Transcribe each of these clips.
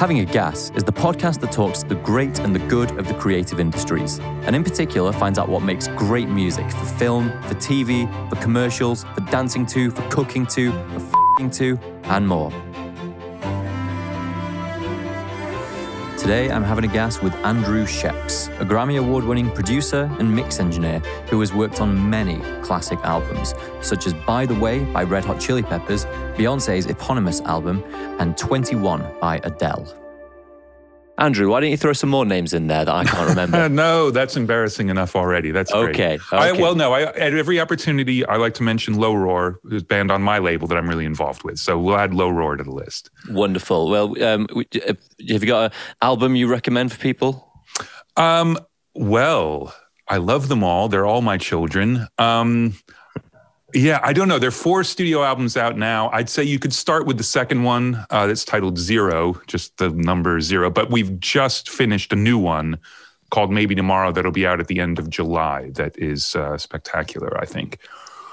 Having a Gas is the podcast that talks the great and the good of the creative industries, and in particular finds out what makes great music for film, for TV, for commercials, for dancing to, for cooking to, for f***ing to, and more. Today, I'm having a gas with Andrew Scheps, a Grammy Award winning producer and mix engineer who has worked on many classic albums, such as By the Way by Red Hot Chili Peppers, Beyonce's eponymous album, and 21 by Adele. Andrew, why don't you throw some more names in there that I can't remember? no, that's embarrassing enough already. That's okay. Great. okay. I, well, no, I, at every opportunity, I like to mention Low Roar, who's band on my label that I'm really involved with. So we'll add Low Roar to the list. Wonderful. Well, um, uh, have you got an album you recommend for people? Um, well, I love them all. They're all my children. Um, yeah, I don't know. There are four studio albums out now. I'd say you could start with the second one uh, that's titled Zero, just the number zero. But we've just finished a new one called Maybe Tomorrow that'll be out at the end of July. That is uh, spectacular, I think.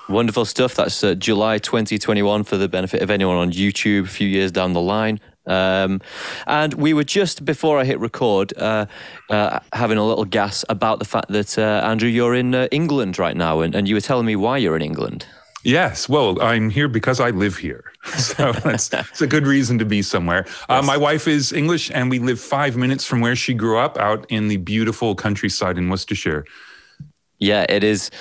Wonderful stuff. That's uh, July 2021 for the benefit of anyone on YouTube a few years down the line. Um, and we were just before I hit record uh, uh, having a little gas about the fact that uh, Andrew, you're in uh, England right now, and, and you were telling me why you're in England. Yes, well, I'm here because I live here, so it's, it's a good reason to be somewhere. Uh, yes. my wife is English, and we live five minutes from where she grew up, out in the beautiful countryside in Worcestershire. Yeah, it is.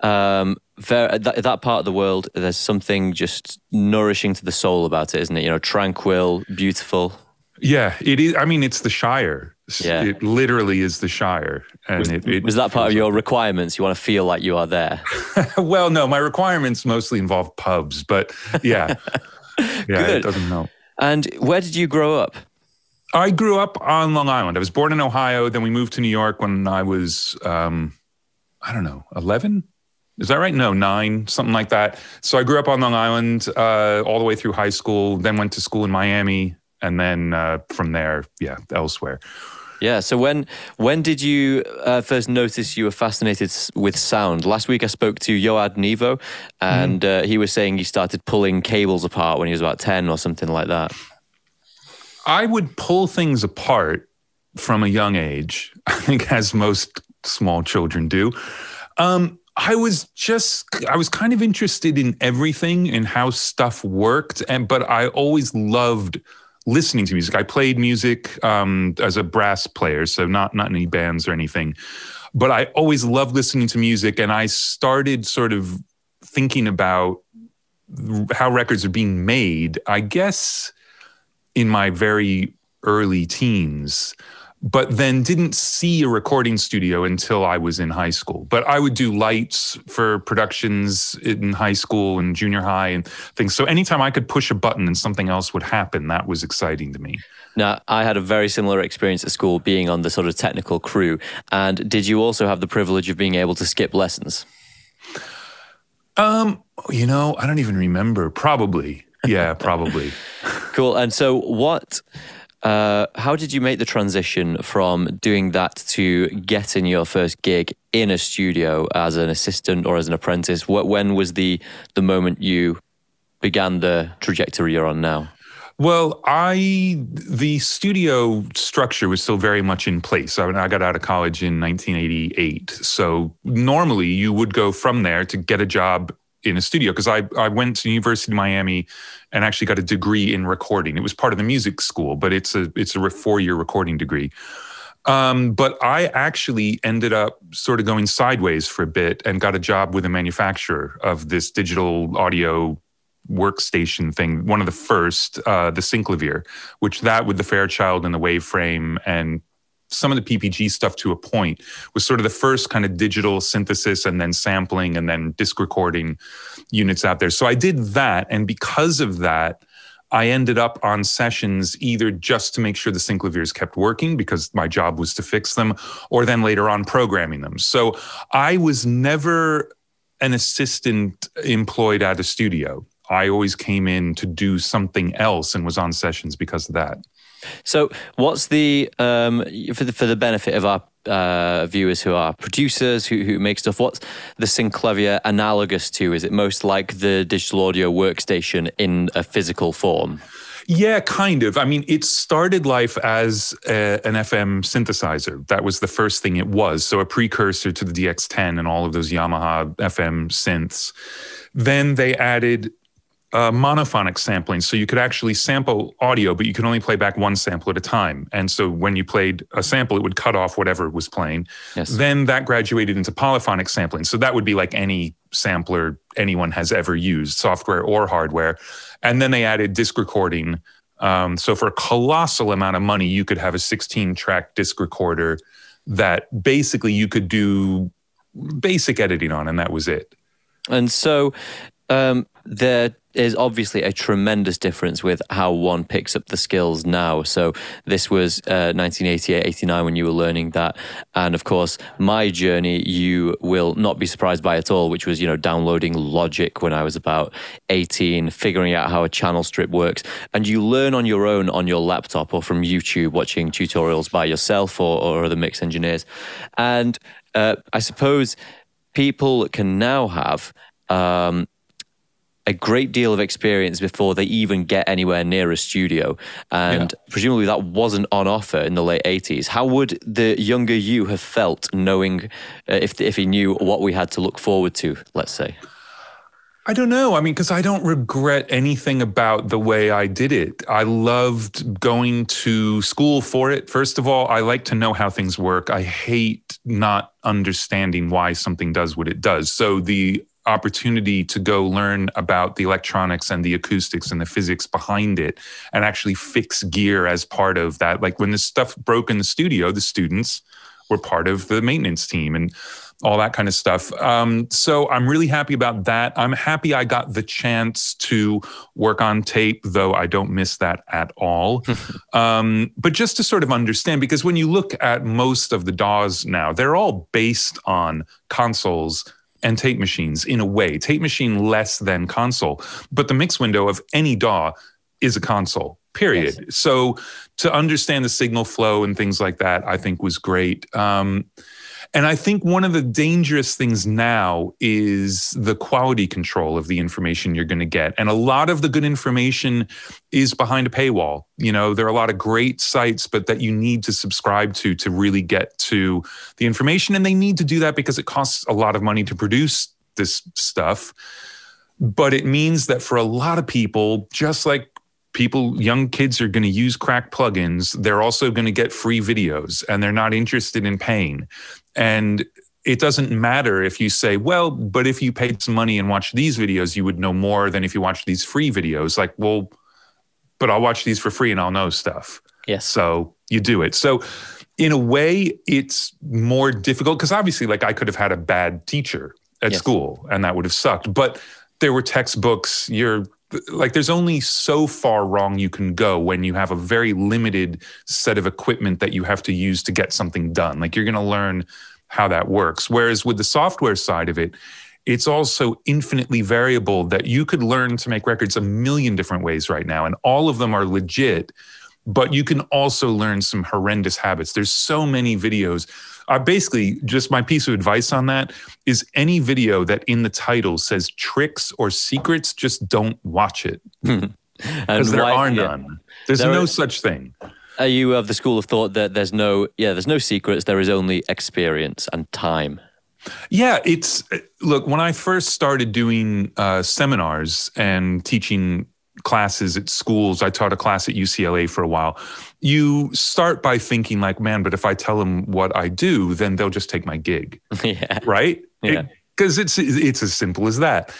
Um, very, that, that part of the world, there's something just nourishing to the soul about it, isn't it? You know, tranquil, beautiful. Yeah, it is. I mean, it's the Shire. Yeah. It literally is the Shire. And was, it, it was that part of your requirements? You want to feel like you are there? well, no, my requirements mostly involve pubs, but yeah. yeah, it doesn't help. And where did you grow up? I grew up on Long Island. I was born in Ohio. Then we moved to New York when I was, um, I don't know, 11? Is that right? No, nine, something like that. So I grew up on Long Island uh, all the way through high school, then went to school in Miami, and then uh, from there, yeah, elsewhere. Yeah. So when when did you uh, first notice you were fascinated with sound? Last week I spoke to Yoad Nevo, and mm. uh, he was saying he started pulling cables apart when he was about ten or something like that. I would pull things apart from a young age. I think, as most small children do. Um, I was just I was kind of interested in everything and how stuff worked, and but I always loved listening to music. I played music um, as a brass player, so not not any bands or anything, but I always loved listening to music, and I started sort of thinking about how records are being made. I guess in my very early teens but then didn't see a recording studio until I was in high school. But I would do lights for productions in high school and junior high and things. So anytime I could push a button and something else would happen, that was exciting to me. Now, I had a very similar experience at school being on the sort of technical crew. And did you also have the privilege of being able to skip lessons? Um, you know, I don't even remember. Probably. Yeah, probably. cool. And so what uh, how did you make the transition from doing that to getting your first gig in a studio as an assistant or as an apprentice? What, when was the the moment you began the trajectory you're on now? Well, I the studio structure was still very much in place. I, mean, I got out of college in 1988, so normally you would go from there to get a job in a studio because I, I went to University of Miami and actually got a degree in recording. It was part of the music school, but it's a it's a four year recording degree. Um, but I actually ended up sort of going sideways for a bit and got a job with a manufacturer of this digital audio workstation thing, one of the first, uh, the Synclavier, which that with the Fairlight and the Waveframe and some of the PPG stuff to a point was sort of the first kind of digital synthesis and then sampling and then disc recording units out there. So I did that. And because of that, I ended up on sessions either just to make sure the Synclaviers kept working because my job was to fix them, or then later on programming them. So I was never an assistant employed at a studio. I always came in to do something else and was on sessions because of that. So, what's the um, for the for the benefit of our uh, viewers who are producers who, who make stuff? What's the Synclavier analogous to? Is it most like the digital audio workstation in a physical form? Yeah, kind of. I mean, it started life as a, an FM synthesizer. That was the first thing it was. So a precursor to the DX10 and all of those Yamaha FM synths. Then they added uh, monophonic sampling. So you could actually sample audio, but you could only play back one sample at a time. And so when you played a sample, it would cut off whatever was playing. Yes. Then that graduated into polyphonic sampling. So that would be like any sampler anyone has ever used, software or hardware. And then they added disc recording. Um, so for a colossal amount of money, you could have a 16 track disc recorder that basically you could do basic editing on, and that was it. And so um, is obviously a tremendous difference with how one picks up the skills now. So this was uh, 1988, 89 when you were learning that, and of course my journey you will not be surprised by at all, which was you know downloading Logic when I was about 18, figuring out how a channel strip works, and you learn on your own on your laptop or from YouTube, watching tutorials by yourself or, or other mix engineers, and uh, I suppose people can now have. Um, a great deal of experience before they even get anywhere near a studio. And yeah. presumably that wasn't on offer in the late 80s. How would the younger you have felt knowing uh, if, if he knew what we had to look forward to, let's say? I don't know. I mean, because I don't regret anything about the way I did it. I loved going to school for it. First of all, I like to know how things work. I hate not understanding why something does what it does. So the opportunity to go learn about the electronics and the acoustics and the physics behind it and actually fix gear as part of that. Like when the stuff broke in the studio, the students were part of the maintenance team and all that kind of stuff. Um, so I'm really happy about that. I'm happy I got the chance to work on tape, though I don't miss that at all. um, but just to sort of understand, because when you look at most of the DAWs now, they're all based on consoles and tape machines in a way. Tape machine less than console, but the mix window of any DAW is a console. Period. Yes. So to understand the signal flow and things like that, I think was great. Um, and I think one of the dangerous things now is the quality control of the information you're going to get. And a lot of the good information is behind a paywall. You know, there are a lot of great sites, but that you need to subscribe to to really get to the information. And they need to do that because it costs a lot of money to produce this stuff. But it means that for a lot of people, just like people young kids are going to use crack plugins they're also going to get free videos and they're not interested in paying and it doesn't matter if you say, well, but if you paid some money and watched these videos, you would know more than if you watched these free videos. Like, well, but I'll watch these for free and I'll know stuff. Yes. So you do it. So in a way, it's more difficult because obviously, like, I could have had a bad teacher at yes. school and that would have sucked. But there were textbooks. You're like, there's only so far wrong you can go when you have a very limited set of equipment that you have to use to get something done. Like, you're going to learn how that works. Whereas with the software side of it, it's also infinitely variable that you could learn to make records a million different ways right now, and all of them are legit. But you can also learn some horrendous habits. There's so many videos. Uh, basically, just my piece of advice on that is any video that in the title says tricks or secrets, just don't watch it. Because there why, are none. Yeah. There's there no is, such thing. Are you of the school of thought that there's no, yeah, there's no secrets. There is only experience and time. Yeah, it's look. When I first started doing uh, seminars and teaching classes at schools, I taught a class at UCLA for a while. You start by thinking like, man, but if I tell them what I do, then they'll just take my gig, yeah. right? Yeah, because it, it's it's as simple as that.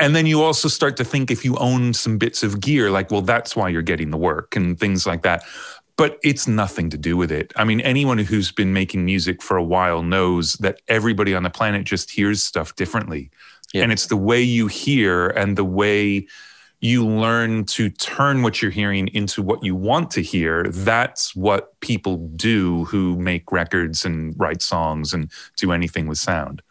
And then you also start to think if you own some bits of gear, like, well, that's why you're getting the work and things like that but it's nothing to do with it. I mean, anyone who's been making music for a while knows that everybody on the planet just hears stuff differently. Yeah. And it's the way you hear and the way you learn to turn what you're hearing into what you want to hear. That's what people do who make records and write songs and do anything with sound.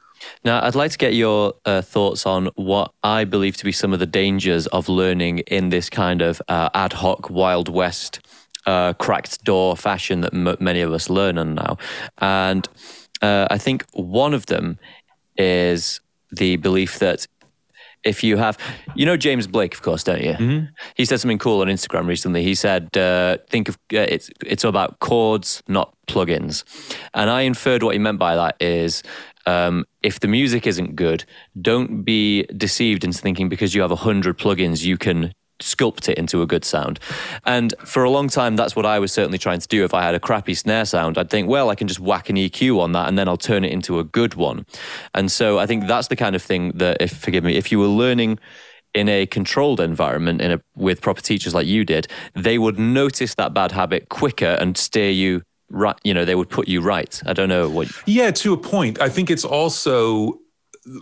Now, I'd like to get your uh, thoughts on what I believe to be some of the dangers of learning in this kind of uh, ad hoc Wild West uh, cracked DAW fashion that m- many of us learn on now. And uh, I think one of them is the belief that if you have, you know James Blake, of course, don't you? Mm-hmm. He said something cool on Instagram recently. He said, uh, "Think of uh, it's it's about chords, not plugins," and I inferred what he meant by that is. Um, if the music isn't good, don't be deceived into thinking because you have a hundred plugins you can sculpt it into a good sound. And for a long time, that's what I was certainly trying to do. If I had a crappy snare sound, I'd think, well, I can just whack an EQ on that and then I'll turn it into a good one. And so I think that's the kind of thing that, if forgive me, if you were learning in a controlled environment in a, with proper teachers like you did, they would notice that bad habit quicker and steer you right. You know, they would put you right. I don't know what. Yeah, to a point. I think it's also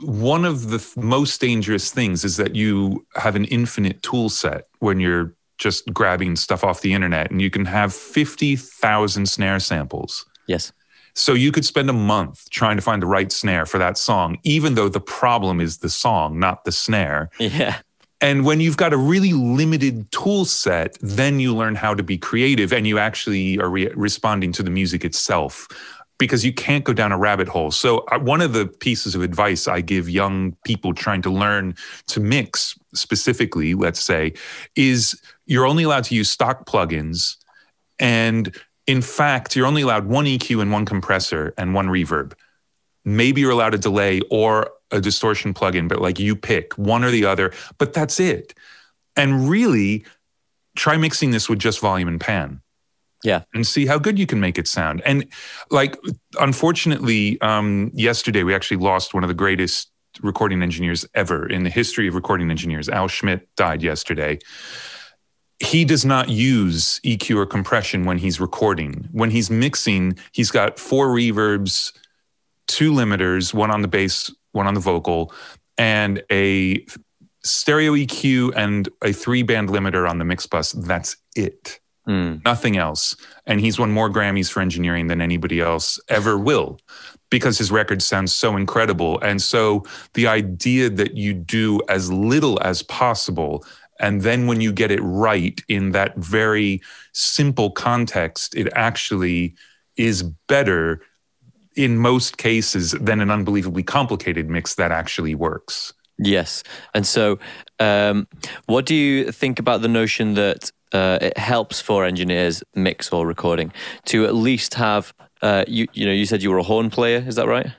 one of the most dangerous things is that you have an infinite tool set when you're just grabbing stuff off the internet and you can have 50,000 snare samples. Yes. So you could spend a month trying to find the right snare for that song, even though the problem is the song, not the snare. Yeah. And when you've got a really limited tool set, then you learn how to be creative and you actually are re- responding to the music itself because you can't go down a rabbit hole. So, uh, one of the pieces of advice I give young people trying to learn to mix specifically, let's say, is you're only allowed to use stock plugins. And in fact, you're only allowed one EQ and one compressor and one reverb. Maybe you're allowed a delay or a distortion plugin, but like you pick one or the other, but that's it. And really, try mixing this with just volume and pan yeah. And see how good you can make it sound. And like, unfortunately, um, yesterday we actually lost one of the greatest recording engineers ever in the history of recording engineers. Al Schmitt died yesterday. He does not use EQ or compression when he's recording. When he's mixing, he's got four reverbs, two limiters, one on the bass, one on the vocal, and a stereo EQ and a three band limiter on the mix bus. That's it. Mm. Nothing else. And he's won more Grammys for engineering than anybody else ever will because his record sounds so incredible. And so the idea that you do as little as possible and then when you get it right in that very simple context, it actually is better in most cases than an unbelievably complicated mix that actually works. Yes. And so, um, what do you think about the notion that uh, it helps for engineers mix or recording to at least have uh, you you know you said you were a horn player is that right uh,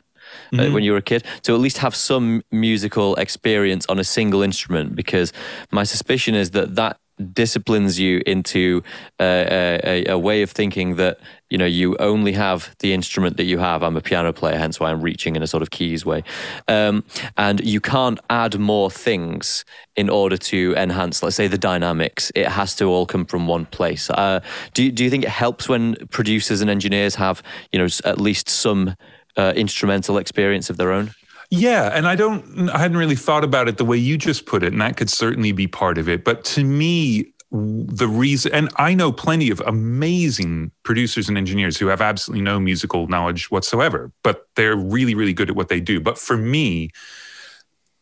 mm-hmm. uh, when you were a kid to at least have some musical experience on a single instrument because my suspicion is that that disciplines you into uh, a, a, way of thinking that you know you only have the instrument that you have. I'm a piano player hence why i'm reaching in a sort of keys way. Um, and you can't add more things in order to enhance let's say the dynamics. It has to all come from one place. Uh, do, do you think it helps when producers and engineers have you know at least some uh, instrumental experience of their own yeah, and I don't I hadn't really thought about it the way you just put it, and that could certainly be part of it. But to me, the reason and I know plenty of amazing producers and engineers who have absolutely no musical knowledge whatsoever, but they're really, really good at what they do. But for me,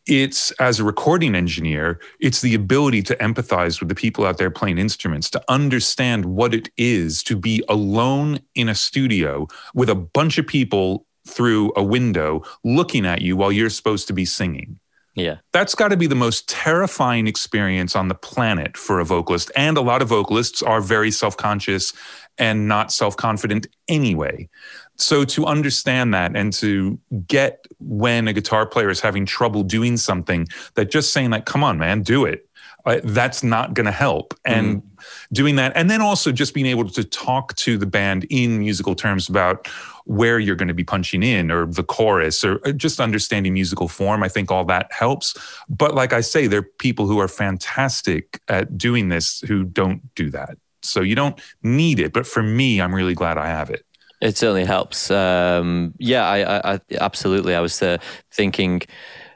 it's as a recording engineer, it's the ability to empathize with the people out there playing instruments, to understand what it is to be alone in a studio with a bunch of people through a window looking at you while you're supposed to be singing. Yeah. That's got to be the most terrifying experience on the planet for a vocalist. And a lot of vocalists are very self conscious and not self confident anyway. So to understand that and to get when a guitar player is having trouble doing something, that just saying like, come on, man, do it. Uh, that's not going to help. And mm. doing that, and then also just being able to talk to the band in musical terms about where you're going to be punching in or the chorus or just understanding musical form. I think all that helps. But like I say, there are people who are fantastic at doing this who don't do that. So you don't need it. But for me, I'm really glad I have it. It certainly helps. Um, yeah, I, I, absolutely. I was uh, thinking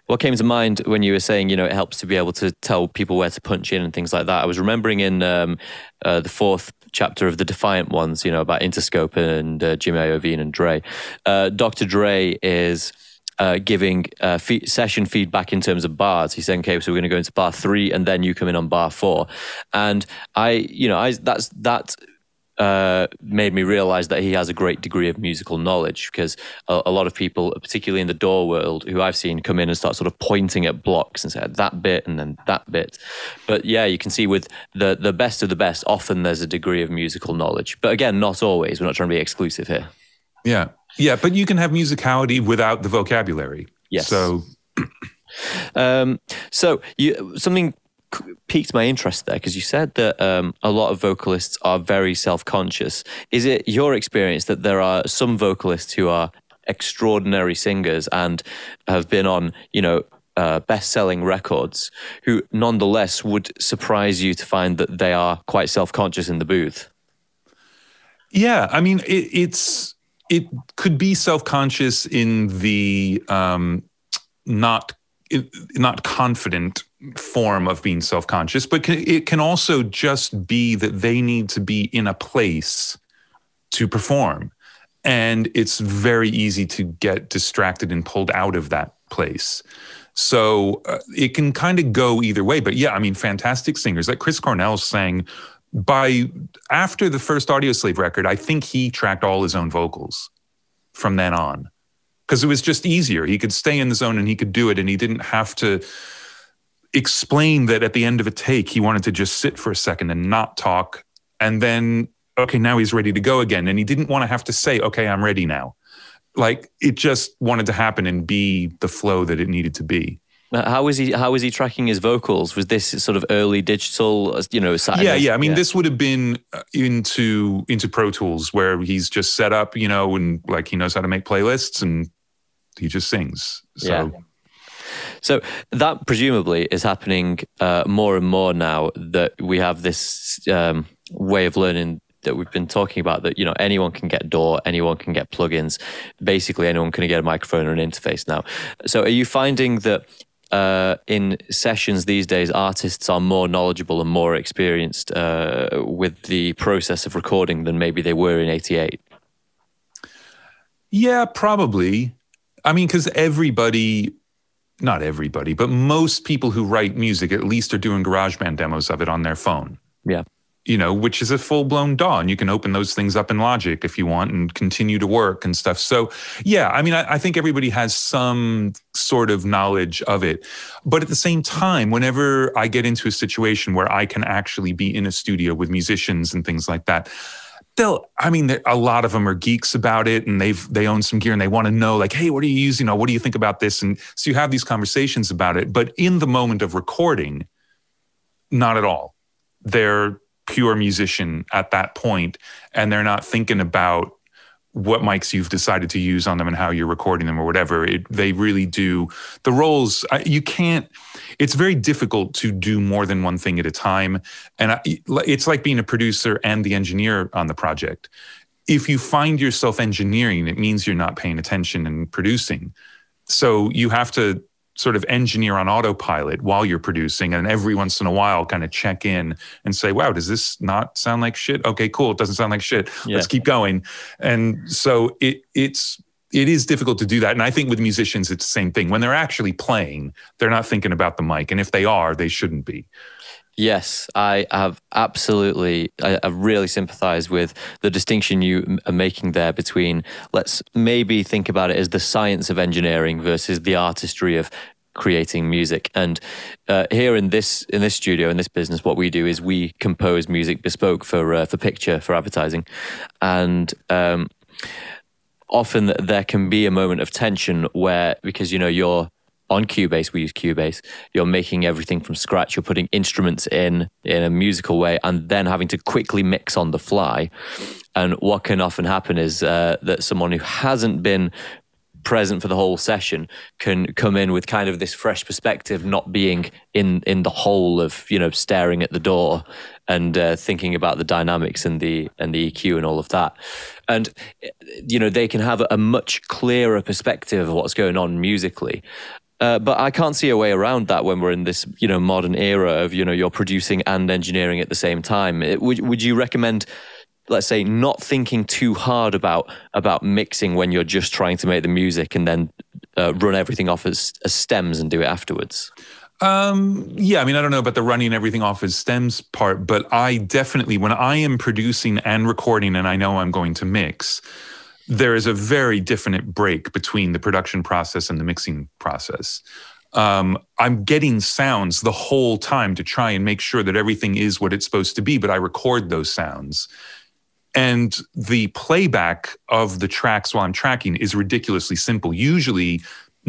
what came to mind when you were saying, you know, it helps to be able to tell people where to punch in and things like that. I was remembering in um, uh, the fourth chapter of the Defiant Ones, you know, about Interscope and uh, Jimmy Iovine and Dre. Uh, Dr. Dre is. Uh, giving uh, fee- session feedback in terms of bars. He's saying, "Okay, so we're going to go into bar three, and then you come in on bar four. And I, you know, I that's that uh, made me realize that he has a great degree of musical knowledge because a, a, lot of people, particularly in the DAW world, who I've seen come in and start sort of pointing at blocks and say that bit and then that bit. But yeah, you can see with the the best of the best, often there's a degree of musical knowledge. But again, not always. We're not trying to be exclusive here. Yeah, yeah, but you can have musicality without the vocabulary. Yes. So. um, so you something piqued my interest there because you said that um, a lot of vocalists are very self-conscious. Is it your experience that there are some vocalists who are extraordinary singers and have been on, you know, uh, best-selling records, who nonetheless would surprise you to find that they are quite self-conscious in the booth? Yeah, I mean, it, it's it could be self-conscious in the um, not not confident form of being self-conscious but it can also just be that they need to be in a place to perform. And it's very easy to get distracted and pulled out of that place. So uh, it can kind of go either way but yeah i mean fantastic singers. Like chris cornell sang by after the first Audioslave record i think he tracked all his own vocals from then on. Because it was just easier. He could stay in the zone and he could do it and he didn't have to explained that at the end of a take, he wanted to just sit for a second and not talk. And then, okay, now he's ready to go again. And he didn't want to have to say, okay, I'm ready now. Like it just wanted to happen and be the flow that it needed to be. How was he? How was he tracking his vocals? Was this sort of early digital? You know, yeah, yeah. I mean, yeah. this would have been uh, into into Pro Tools, where he's just set up, you know, and like he knows how to make playlists, and he just sings. So yeah. So that presumably is happening uh, more and more now that we have this um, way of learning that we've been talking about that you know anyone can get DAW anyone can get plugins. Basically anyone can get a microphone or an interface now. So are you finding that uh, in sessions these days artists are more knowledgeable and more experienced uh, with the process of recording than maybe they were in 88 yeah probably. I mean because everybody not everybody, but most people who write music at least are doing GarageBand demos of it on their phone. Yeah. You know, which is a full blown DAW, and you can open those things up in Logic if you want and continue to work and stuff. So, yeah, I mean, I, I think everybody has some sort of knowledge of it. But at the same time, whenever I get into a situation where I can actually be in a studio with musicians and things like that, they'll i mean a lot of them are geeks about it and they've they own some gear and they want to know like hey what are you using know what do you think about this and so you have these conversations about it but in the moment of recording not at all they're pure musician at that point and they're not thinking about what mics you've decided to use on them and how you're recording them or whatever. It, they really do the roles. You can't. It's very difficult to do more than one thing at a time, and I, it's like being a producer and the engineer on the project. If you find yourself engineering, it means you're not paying attention and producing. So you have to sort of engineer on autopilot while you're producing and every once in a while kind of check in and say wow does this not sound like shit okay cool it doesn't sound like shit yeah. let's keep going and so it it's it is difficult to do that and i think with musicians it's the same thing when they're actually playing they're not thinking about the mic and if they are they shouldn't be Yes, I have absolutely. I, I, really sympathize with the distinction you are making there between let's maybe think about it as the science of engineering versus the artistry of creating music. And uh, here in this in this studio in this business, what we do is we compose music bespoke for uh, for picture for advertising, and. Um, often there can be a moment of tension where because you know you're on Cubase, we use Cubase. You're making everything from scratch. You're putting instruments in in a musical way, and then having to quickly mix on the fly. And what can often happen is uh, that someone who hasn't been present for the whole session can come in with kind of this fresh perspective, not being in in the hole of you know staring at the DAW and uh, thinking about the dynamics and the and the EQ and all of that. And you know they can have a much clearer perspective of what's going on musically. Uh, but I can't see a way around that when we're in this, you know, modern era of, you know, you're producing and engineering at the same time. It, would would you recommend, let's say, not thinking too hard about about mixing when you're just trying to make the music and then uh, run everything off as, as stems and do it afterwards? Um, yeah, I mean, I don't know about the running everything off as stems part, but I definitely, when I am producing and recording and I know I'm going to mix, there is a very definite break between the production process and the mixing process. Um, I'm getting sounds the whole time to try and make sure that everything is what it's supposed to be, but I record those sounds. And the playback of the tracks while I'm tracking is ridiculously simple. Usually,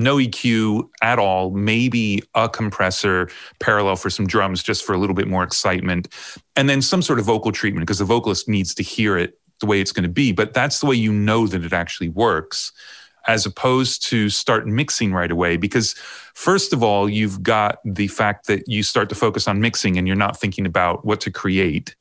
no EQ at all, maybe a compressor parallel for some drums just for a little bit more excitement, and then some sort of vocal treatment because the vocalist needs to hear it the way it's going to be. But that's the way you know that it actually works, as opposed to start mixing right away. Because, first of all, you've got the fact that you start to focus on mixing and you're not thinking about what to create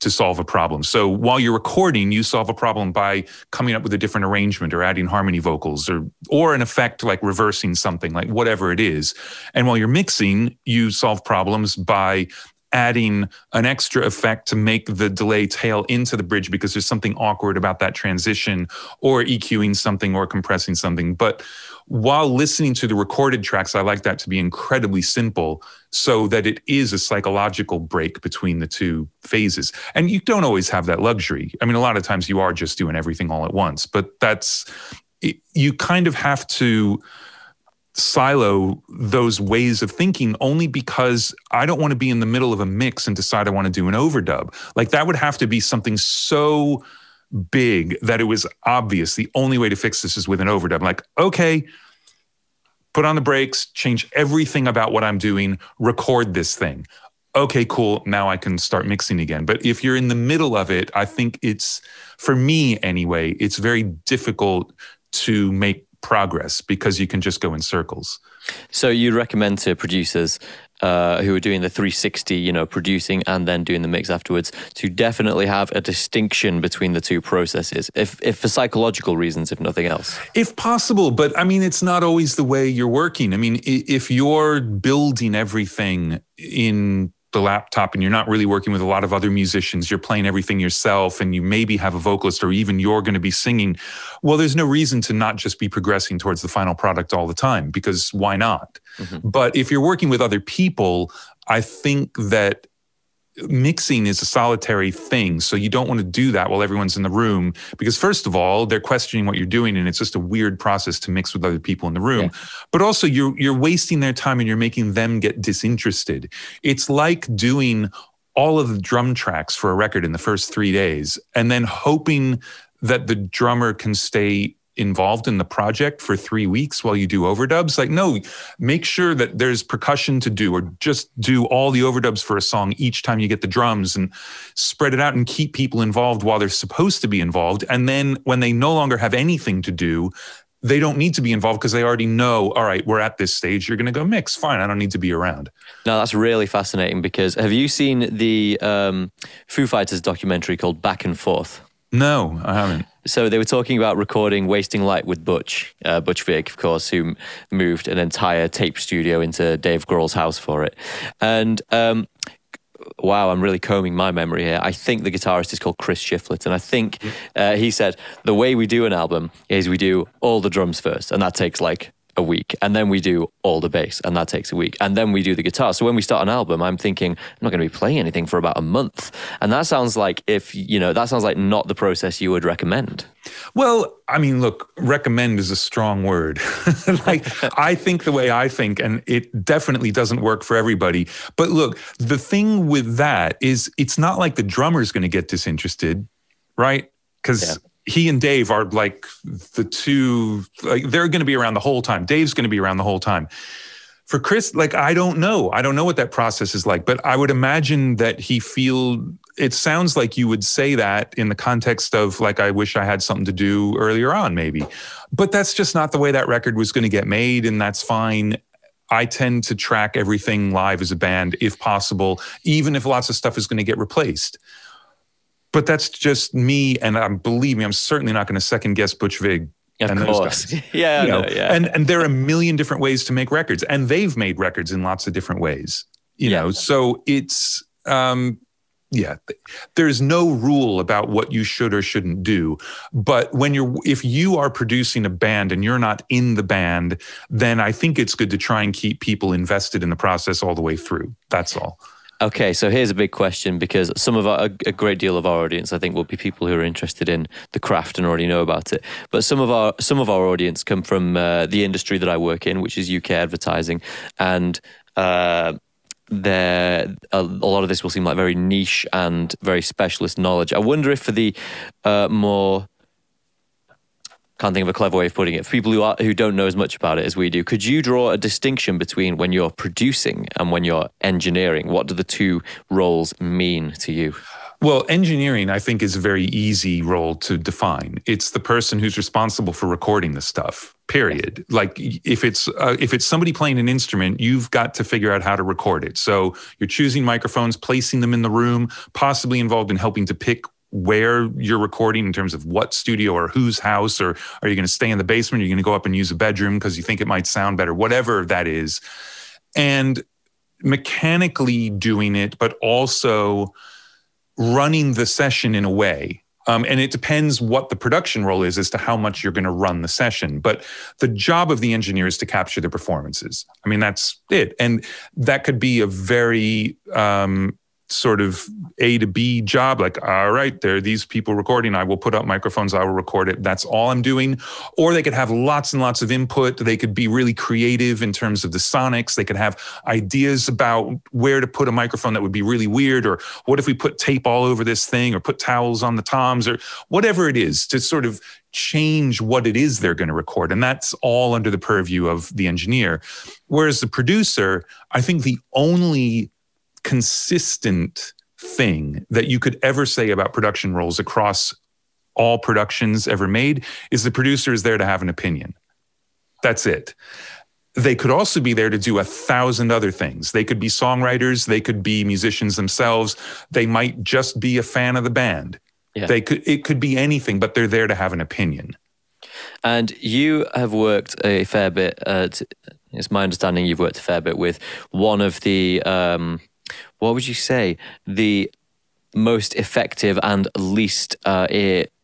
to solve a problem. So while you're recording, you solve a problem by coming up with a different arrangement or adding harmony vocals or or an effect like reversing something, like whatever it is. And while you're mixing, you solve problems by adding an extra effect to make the delay tail into the bridge because there's something awkward about that transition or EQing something or compressing something. But while listening to the recorded tracks, I like that to be incredibly simple so that it is a psychological break between the two phases. And you don't always have that luxury. I mean, a lot of times you are just doing everything all at once, but that's, you kind of have to silo those ways of thinking only because I don't want to be in the middle of a mix and decide I want to do an overdub. Like that would have to be something so big that it was obvious the only way to fix this is with an overdub. Like, okay, put on the brakes, change everything about what I'm doing, record this thing. Okay, cool. Now I can start mixing again. But if you're in the middle of it, I think it's, for me anyway, it's very difficult to make progress because you can just go in circles. So you recommend to producers uh, who are doing the 360, you know, producing and then doing the mix afterwards, to definitely have a distinction between the two processes, if, if for psychological reasons, if nothing else. If possible, but I mean, it's not always the way you're working. I mean, if you're building everything in the laptop and you're not really working with a lot of other musicians, you're playing everything yourself and you maybe have a vocalist or even you're going to be singing, well, there's no reason to not just be progressing towards the final product all the time because why not? Mm-hmm. But if you're working with other people, I think that mixing is a solitary thing. So you don't want to do that while everyone's in the room because, first of all, they're questioning what you're doing, and it's just a weird process to mix with other people in the room. Yeah. But also, you're you're wasting their time and you're making them get disinterested. It's like doing all of the drum tracks for a record in the first three days and then hoping that the drummer can stay involved in the project for three weeks while you do overdubs. Like, no, make sure that there's percussion to do, or just do all the overdubs for a song each time you get the drums and spread it out and keep people involved while they're supposed to be involved. And then when they no longer have anything to do, they don't need to be involved because they already know, all right, we're at this stage. You're going to go mix. Fine. I don't need to be around. No, that's really fascinating because have you seen the um, Foo Fighters documentary called Back and Forth? No, I haven't. So they were talking about recording "Wasting Light" with Butch, uh, Butch Vig, of course, who moved an entire tape studio into Dave Grohl's house for it. And um, wow, I'm really combing my memory here. I think the guitarist is called Chris Shiflett, and I think uh, he said the way we do an album is we do all the drums first, and that takes like a week and then we do all the bass and that takes a week and then we do the guitar. So when we start an album i'm thinking i'm not going to be playing anything for about a month. And that sounds like if you know that sounds like not the process you would recommend. Well i mean look recommend is a strong word. Like i think the way i think and it definitely doesn't work for everybody. But look the thing with that is it's not like the drummer's going to get disinterested right? Because yeah he and Dave are like the two, like they're going to be around the whole time. Dave's going to be around the whole time. For Chris, like I don't know, I don't know what that process is like, but I would imagine that he feel. It sounds like you would say that in the context of like I wish I had something to do earlier on, maybe, but that's just not the way that record was going to get made, and that's fine. I tend to track everything live as a band if possible, even if lots of stuff is going to get replaced but that's just me. And I'm believe me, I'm certainly not going to second guess Butch Vig. Of and course. yeah, you know, no, yeah. And and there are a million different ways to make records. And they've made records in lots of different ways. You yeah. know, so it's um yeah there's no rule about what you should or shouldn't do but when you're if you are producing a band and you're not in the band then i think it's good to try and keep people invested in the process all the way through that's all Okay, so here's a big question because some of our, a great deal of our audience, I think, will be people who are interested in the craft and already know about it. But some of our some of our audience come from uh, the industry that I work in, which is UK advertising, and uh, there a, a, lot of this will seem like very niche and very specialist knowledge. I wonder if for the uh, more can't think of a clever way of putting it. For people who are who don't know as much about it as we do, could you draw a distinction between when you're producing and when you're engineering? What do the two roles mean to you? Well, engineering, I think, is a very easy role to define. It's the person who's responsible for recording the stuff. Period. Like if it's uh, if it's somebody playing an instrument, you've got to figure out how to record it. So you're choosing microphones, placing them in the room, possibly involved in helping to pick where you're recording in terms of what studio or whose house, or are you going to stay in the basement? Are you going to go up and use a bedroom because you think it might sound better? Whatever that is, and mechanically doing it, but also running the session in a way. Um, and it depends what the production role is as to how much you're going to run the session. But the job of the engineer is to capture the performances. I mean, that's it. And that could be a very um, sort of A to B job, like, all right, there are these people recording. I will put up microphones, I will record it. That's all I'm doing. Or they could have lots and lots of input. They could be really creative in terms of the sonics. They could have ideas about where to put a microphone that would be really weird. Or what if we put tape all over this thing or put towels on the toms or whatever it is to sort of change what it is they're going to record. And that's all under the purview of the engineer. Whereas the producer, I think the only consistent thing that you could ever say about production roles across all productions ever made is the producer is there to have an opinion. That's it. They could also be there to do a thousand other things. They could be songwriters, they could be musicians themselves, they might just be a fan of the band. Yeah. They could it could be anything, but they're there to have an opinion. And you have worked a fair bit. Uh, it's my understanding you've worked a fair bit with one of the um, what would you say the most effective and least uh,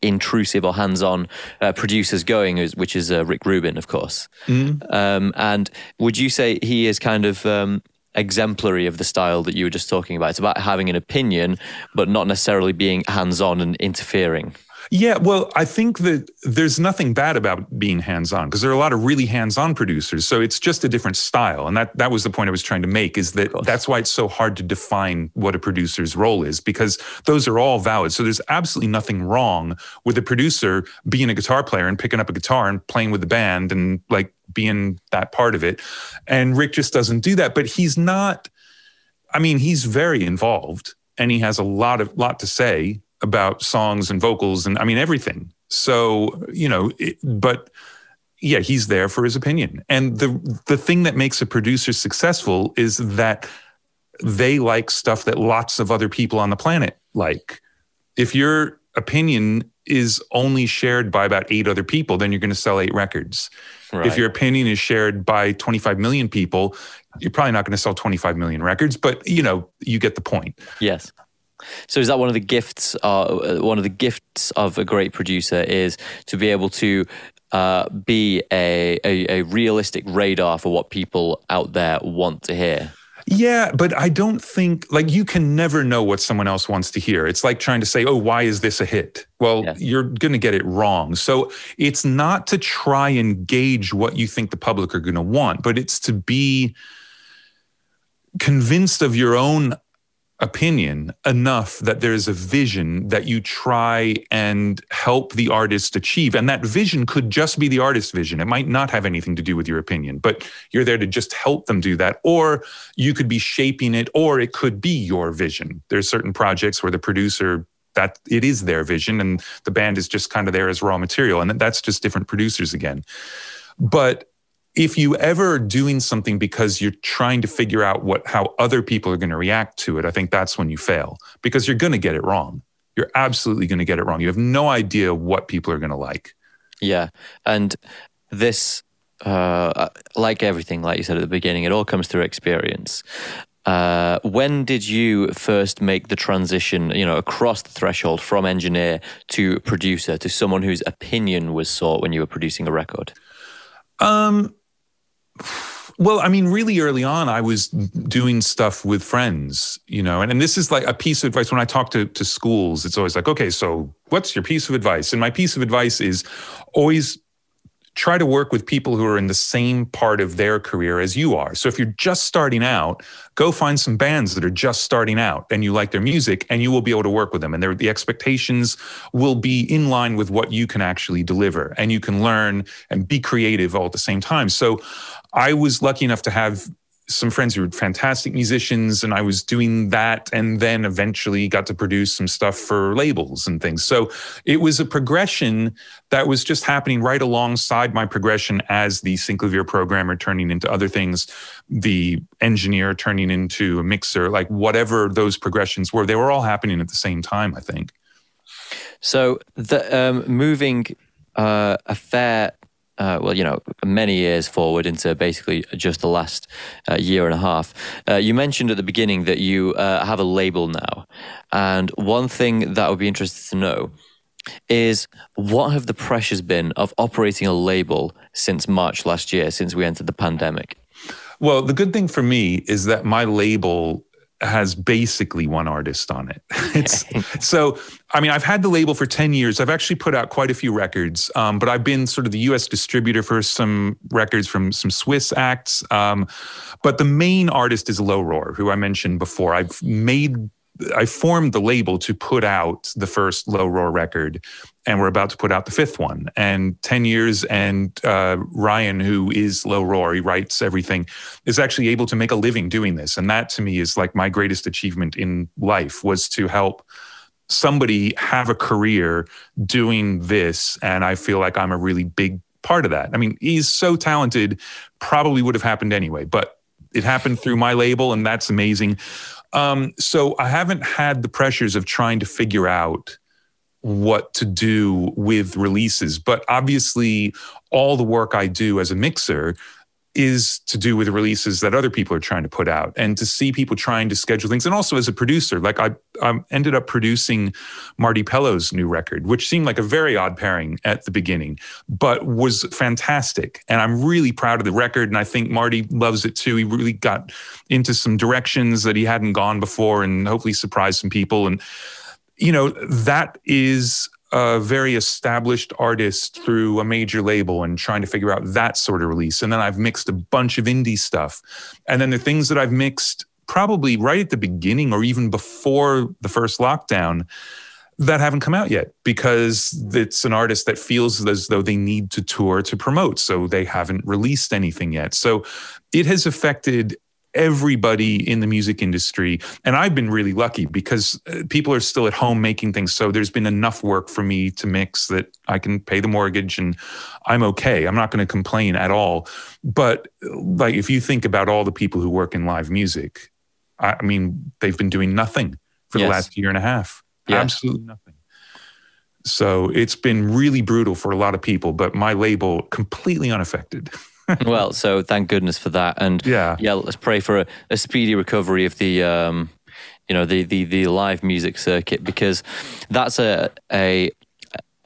intrusive or hands-on uh, producers going, which is uh, Rick Rubin, of course. Mm. Um, and would you say he is kind of um, exemplary of the style that you were just talking about? It's about having an opinion, but not necessarily being hands-on and interfering. Yeah, well, I think that there's nothing bad about being hands-on because there are a lot of really hands-on producers. So it's just a different style, and that that was the point I was trying to make. Is that that's why it's so hard to define what a producer's role is because those are all valid. So there's absolutely nothing wrong with a producer being a guitar player and picking up a guitar and playing with the band and like being that part of it. And Rick just doesn't do that. But he's not. I mean, he's very involved and he has a lot of lot to say about songs and vocals and I mean everything. So, you know, it, but yeah, he's there for his opinion. And the the thing that makes a producer successful is that they like stuff that lots of other people on the planet like. If your opinion is only shared by about 8 other people, then you're going to sell 8 records. Right. If your opinion is shared by 25 million people, you're probably not going to sell 25 million records, but you know, you get the point. Yes. So is that one of the gifts? Uh, one of the gifts of a great producer is to be able to uh, be a, a, a realistic radar for what people out there want to hear. Yeah, but I don't think like you can never know what someone else wants to hear. It's like trying to say, "Oh, why is this a hit?" Well, yes. you're going to get it wrong. So, it's not to try and gauge what you think the public are going to want, but it's to be convinced of your own opinion enough that there's a vision that you try and help the artist achieve. And that vision could just be the artist's vision. It might not have anything to do with your opinion, but you're there to just help them do that. Or you could be shaping it, or it could be your vision. There's certain projects where the producer that it is their vision and the band is just kind of there as raw material. And that's just different producers again. But if you ever are doing something because you're trying to figure out what how other people are going to react to it, I think that's when you fail because you're going to get it wrong. You're absolutely going to get it wrong. You have no idea what people are going to like. Yeah, and this, uh, like everything, like you said at the beginning, it all comes through experience. uh, when did you first make the transition, you know, across the threshold from engineer to producer to someone whose opinion was sought when you were producing a record? Um, well, I mean, really early on, I was doing stuff with friends, you know, and, and this is like a piece of advice when I talk to, to schools, it's always like, okay, so what's your piece of advice? And my piece of advice is always try to work with people who are in the same part of their career as you are. So if you're just starting out, go find some bands that are just starting out and you like their music and you will be able to work with them and the expectations will be in line with what you can actually deliver and you can learn and be creative all at the same time. So I was lucky enough to have some friends who were fantastic musicians and I was doing that and then eventually got to produce some stuff for labels and things. So it was a progression that was just happening right alongside my progression as the synclavier programmer turning into other things, the engineer turning into a mixer, like whatever those progressions were, they were all happening at the same time, I think. So the um, moving uh, a fair uh, well, you know, many years forward into basically just the last uh, year and a half. Uh, you mentioned at the beginning that you uh, have a label now. And one thing that I would be interested to know is what have the pressures been of operating a label since March last year, since we entered the pandemic? Well, the good thing for me is that my label has basically one artist on it. it's so I mean I've had the label for 10 years. I've actually put out quite a few records, um, but I've been sort of the US distributor for some records from some Swiss acts. Um, but the main artist is Low Roar, who I mentioned before. I've made I formed the label to put out the first Low Roar record, and we're about to put out the fifth one. And 10 years, and uh, Ryan, who is Low Roar, he writes everything, is actually able to make a living doing this. And that to me is like my greatest achievement in life was to help somebody have a career doing this. And I feel like I'm a really big part of that. I mean, he's so talented, probably would have happened anyway, but it happened through my label, and that's amazing. Um, so I haven't had the pressures of trying to figure out what to do with releases. But obviously, all the work I do as a mixer is to do with releases that other people are trying to put out and to see people trying to schedule things. And also as a producer, like I, I ended up producing Marti Pellow's new record, which seemed like a very odd pairing at the beginning, but was fantastic. And I'm really proud of the record. And I think Marti loves it too. He really got into some directions that he hadn't gone before and hopefully surprised some people. And, you know, that is a very established artist through a major label and trying to figure out that sort of release. And then I've mixed a bunch of indie stuff. And then the things that I've mixed probably right at the beginning or even before the first lockdown that haven't come out yet because it's an artist that feels as though they need to tour to promote. So they haven't released anything yet. So it has affected everybody in the music industry. And I've been really lucky because uh, people are still at home making things. So there's been enough work for me to mix that I can pay the mortgage and I'm okay. I'm not going to complain at all. But like, if you think about all the people who work in live music, I mean, they've been doing nothing for yes. the last year and a half. Yeah. Absolutely nothing. So it's been really brutal for a lot of people, but my label completely unaffected. Well, so thank goodness for that, and yeah, yeah. Let's pray for a, a speedy recovery of the, um, you know, the, the the live music circuit because that's a a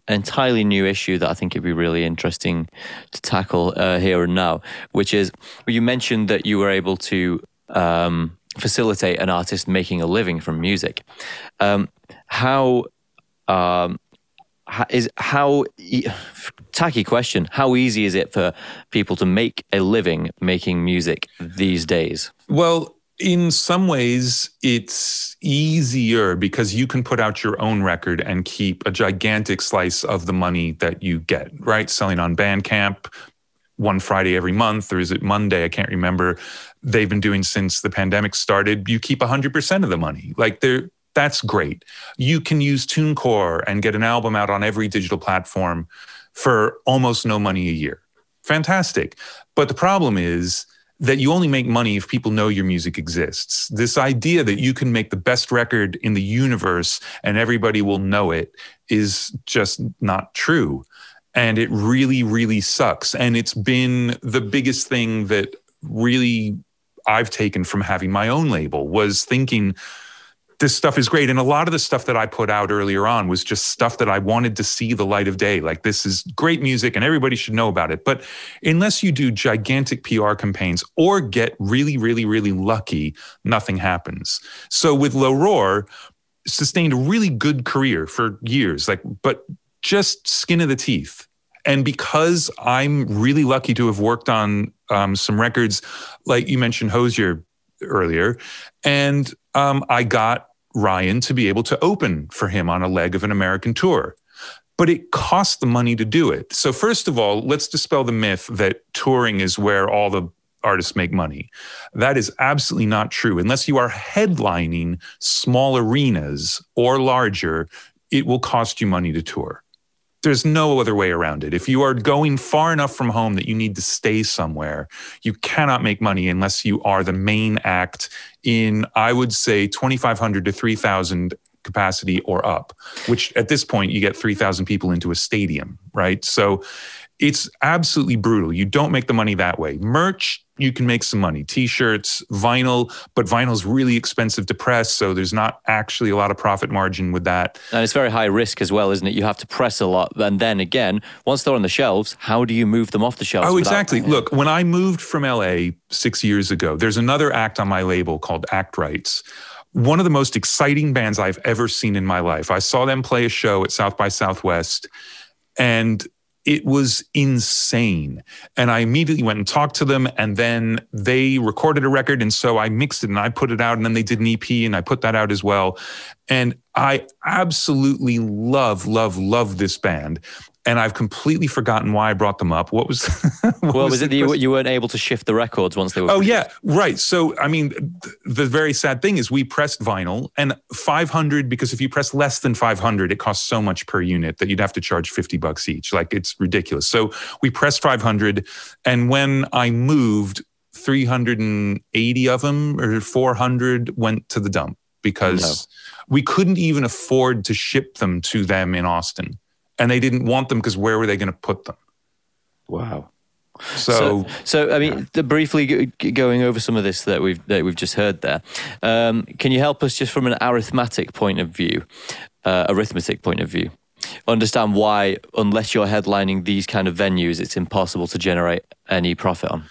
entirely new issue that I think it'd be really interesting to tackle uh, here and now, which is well, you mentioned that you were able to um, facilitate an artist making a living from music. Um, how um, is how tacky question. How easy is it for people to make a living making music these days? Well in some ways it's easier because you can put out your own record and keep a gigantic slice of the money that you get right? Selling on bandcamp one friday every month or is it monday? I can't remember. They've been doing since the pandemic started. You keep 100% of the money. Like there that's great. You can use TuneCore and get an album out on every digital platform for almost no money a year. Fantastic. But the problem is that you only make money if people know your music exists. This idea that you can make the best record in the universe and everybody will know it is just not true. And it really, really sucks. And it's been the biggest thing that really I've taken from having my own label was thinking this stuff is great. And a lot of the stuff that I put out earlier on was just stuff that I wanted to see the light of day. Like, this is great music and everybody should know about it. But unless you do gigantic PR campaigns or get really, really, really lucky, nothing happens. So with Low Roar, sustained a really good career for years, like, but just skin of the teeth. And because I'm really lucky to have worked on um, some records, like you mentioned Hozier earlier, and um, I got Ryan to be able to open for him on a leg of an American tour. But it cost the money to do it. So, first of all, let's dispel the myth that touring is where all the artists make money. That is absolutely not true. Unless you are headlining small arenas or larger, it will cost you money to tour. There's no other way around it. If you are going far enough from home that you need to stay somewhere, you cannot make money unless you are the main act in, I would say, 2,500 to 3,000 capacity or up, which at this point you get 3,000 people into a stadium, right? So it's absolutely brutal. You don't make the money that way. Merch, you can make some money. T-shirts, vinyl, but vinyl's really expensive to press, so there's not actually a lot of profit margin with that. And it's very high risk as well, isn't it? You have to press a lot, and then again, once they're on the shelves, how do you move them off the shelves? Oh, exactly. Without, Look, when I moved from LA six years ago, there's another act on my label called Act Rights one of the most exciting bands I've ever seen in my life. I saw them play a show at South by Southwest, and it was insane. And I immediately went and talked to them, and then they recorded a record. And so I mixed it and I put it out, and then they did an EP, and I put that out as well. And I absolutely love, love, love this band and I've completely forgotten why I brought them up. What was? what well, was, was it you, you, weren't able to shift the records once they were? Oh produced? yeah, right. So I mean, th- the very sad thing is we pressed vinyl and 500 because if you press less than 500, it costs so much per unit that you'd have to charge 50 bucks each. Like it's ridiculous. So we pressed 500, and when I moved, 380 of them or 400 went to the dump because no. we couldn't even afford to ship them to them in Austin and they didn't want them because where were they going to put them? Wow. So, so, so I mean, yeah. briefly going over some of this that we've that we've just heard there. Um, can you help us just from an arithmetic point of view, uh, arithmetic point of view, understand why, unless you're headlining these kind of venues, it's impossible to generate any profit on?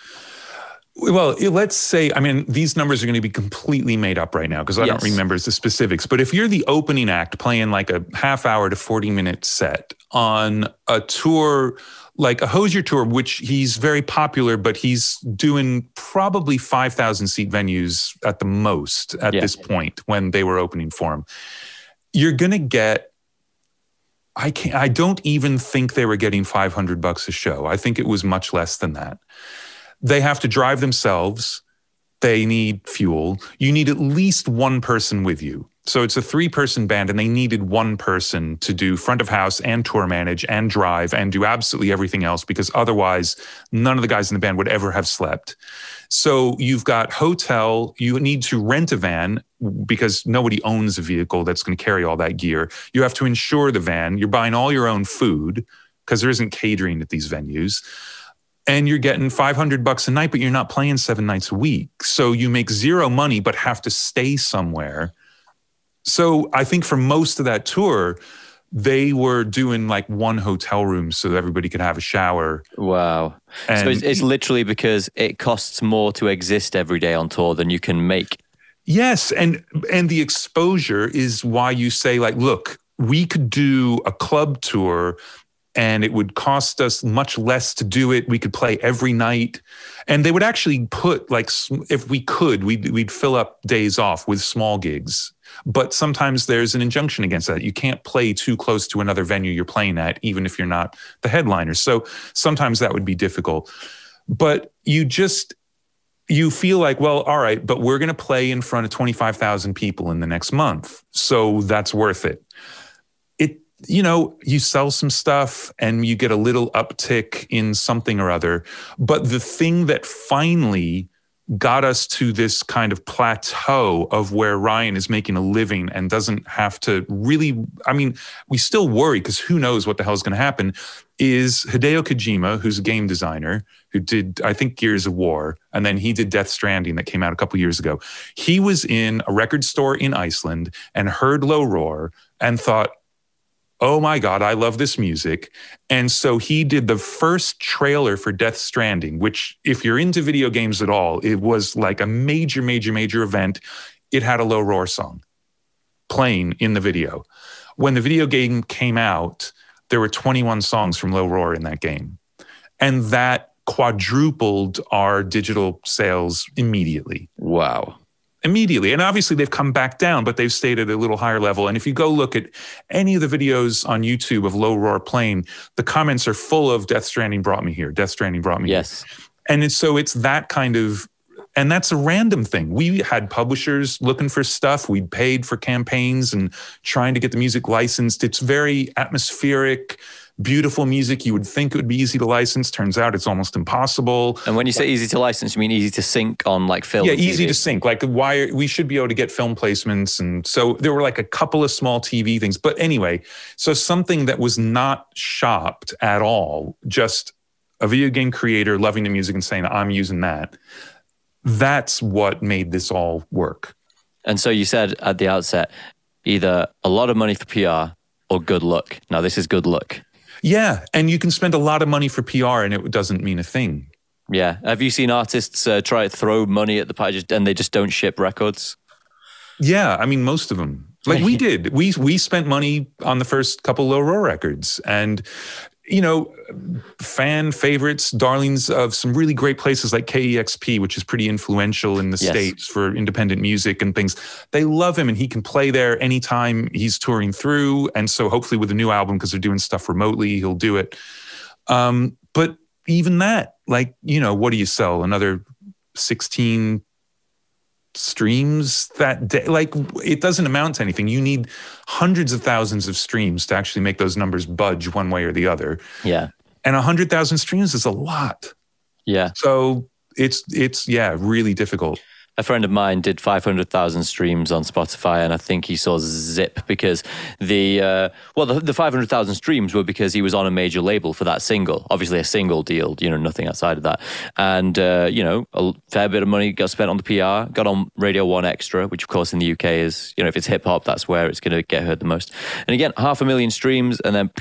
Well, let's say, I mean, these numbers are going to be completely made up right now because I yes. don't remember the specifics. But if you're the opening act playing like a half hour to 40 minute set on a tour like a Hozier tour, which he's very popular, but he's doing probably 5,000 seat venues at the most at yeah. this point when they were opening for him, you're going to get I can't I don't even think they were getting 500 bucks a show. I think it was much less than that they have to drive themselves. They need fuel. You need at least one person with you. So it's a three person band, and they needed one person to do front of house and tour manage and drive and do absolutely everything else because otherwise, none of the guys in the band would ever have slept. So you've got hotel, you need to rent a van because nobody owns a vehicle that's going to carry all that gear. You have to insure the van. You're buying all your own food because there isn't catering at these venues and you're getting 500 bucks a night but you're not playing seven nights a week. So you make zero money but have to stay somewhere. So i think for most of that tour they were doing like one hotel room so that everybody could have a shower. Wow. And so it's, it's literally because it costs more to exist every day on tour than you can make. Yes and and the exposure is why you say like look we could do a club tour and it would cost us much less to do it. We could play every night, and they would actually put like if we could, we'd we'd fill up days off with small gigs. But sometimes there's an injunction against that. You can't play too close to another venue you're playing at, even if you're not the headliner. So sometimes that would be difficult. But you just you feel like, well, all right, but we're going to play in front of 25,000 people in the next month. So that's worth it you know, you sell some stuff and you get a little uptick in something or other. But the thing that finally got us to this kind of plateau of where Ryan is making a living and doesn't have to really. I mean, we still worry because who knows what the hell is going to happen. Is Hideo Kojima, who's a game designer who did, I think, Gears of War, and then he did Death Stranding that came out a couple years ago. He was in a record store in Iceland and heard Low Roar and thought, oh my God, I love this music. And so he did the first trailer for Death Stranding, which, if you're into video games at all, it was like a major, major, major event. It had a low roar song playing in the video. When the video game came out, there were 21 songs from Low Roar in that game. And that quadrupled our digital sales immediately. Wow immediately. And obviously they've come back down, but they've stayed at a little higher level. And if you go look at any of the videos on YouTube of Low Roar playing, the comments are full of Death Stranding brought me here. Death Stranding brought me yes. Here. And it's, so it's that kind of and that's a random thing. We had publishers looking for stuff. We paid for campaigns and trying to get the music licensed. It's very atmospheric beautiful music you would think it would be easy to license. Turns out it's almost impossible. And when you say easy to license, you mean easy to sync on like film? Yeah, easy to sync. Like why we should be able to get film placements. And so there were like a couple of small TV things. But anyway, so something that was not shopped at all, just a video game creator loving the music and saying, I'm using that. That's what made this all work. And so you said at the outset, either a lot of money for PR or good luck. Now, this is good luck. Yeah, and you can spend a lot of money for PR and it doesn't mean a thing. Yeah. Have you seen artists uh, try to throw money at the page and they just don't ship records? Yeah, I mean most of them. Like we did. We we spent money on the first couple low roar records and you know, fan favorites, darlings of some really great places like KEXP, which is pretty influential in the yes. States for independent music and things. They love him and he can play there anytime he's touring through. And so hopefully with a new album, because they're doing stuff remotely, he'll do it. Um, but even that, like, you know, what do you sell? Another 16 streams that day. Like it doesn't amount to anything. You need hundreds of thousands of streams to actually make those numbers budge one way or the other. Yeah. And a hundred thousand streams is a lot. Yeah. So it's it's yeah, really difficult a friend of mine did 500,000 streams on Spotify, and I think he saw zip because the uh, well, the, the 500,000 streams were because he was on a major label for that single. Obviously, a single deal, you know, nothing outside of that. And uh, you know, a fair bit of money got spent on the PR, got on Radio 1Xtra, which of course in the UK is, you know, if it's hip hop, that's where it's going to get heard the most. And again, half a million streams, and then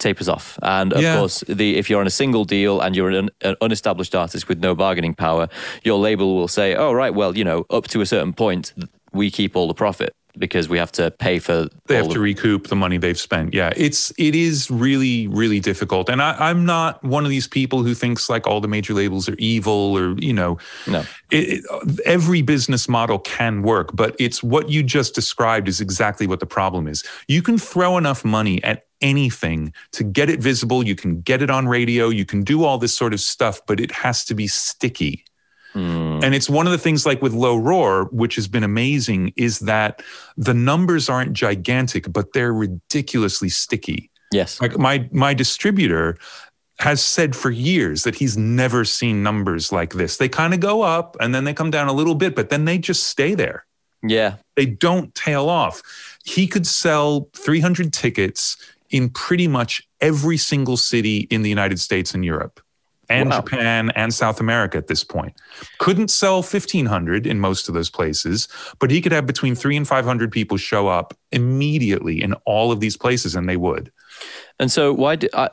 tapers off. And of yeah. course, the if you're on a single deal and you're an, an, unestablished artist with no bargaining power, your label will say, "Oh, right, well, you know, up to a certain point, we keep all the profit." Because we have to pay for they have to recoup the money they've spent. Yeah it's it is really really difficult. And I, i'm not one of these people who thinks like all the major labels are evil or you know no. it, it, every business model can work but it's what you just described is exactly what the problem is. You can throw enough money at anything to get it visible. You can get it on radio. You can do all this sort of stuff but it has to be sticky Mm. And it's one of the things like with Low Roar, which has been amazing, is that the numbers aren't gigantic, but they're ridiculously sticky. Yes. Like my my distributor has said for years that he's never seen numbers like this. They kind of go up and then they come down a little bit, but then they just stay there. Yeah. They don't tail off. He could sell 300 tickets in pretty much every single city in the United States and Europe and wow. Japan and South America at this point. Couldn't sell 1,500 in most of those places, but he could have between three and 500 people show up immediately in all of these places, and they would. And so, why do, uh,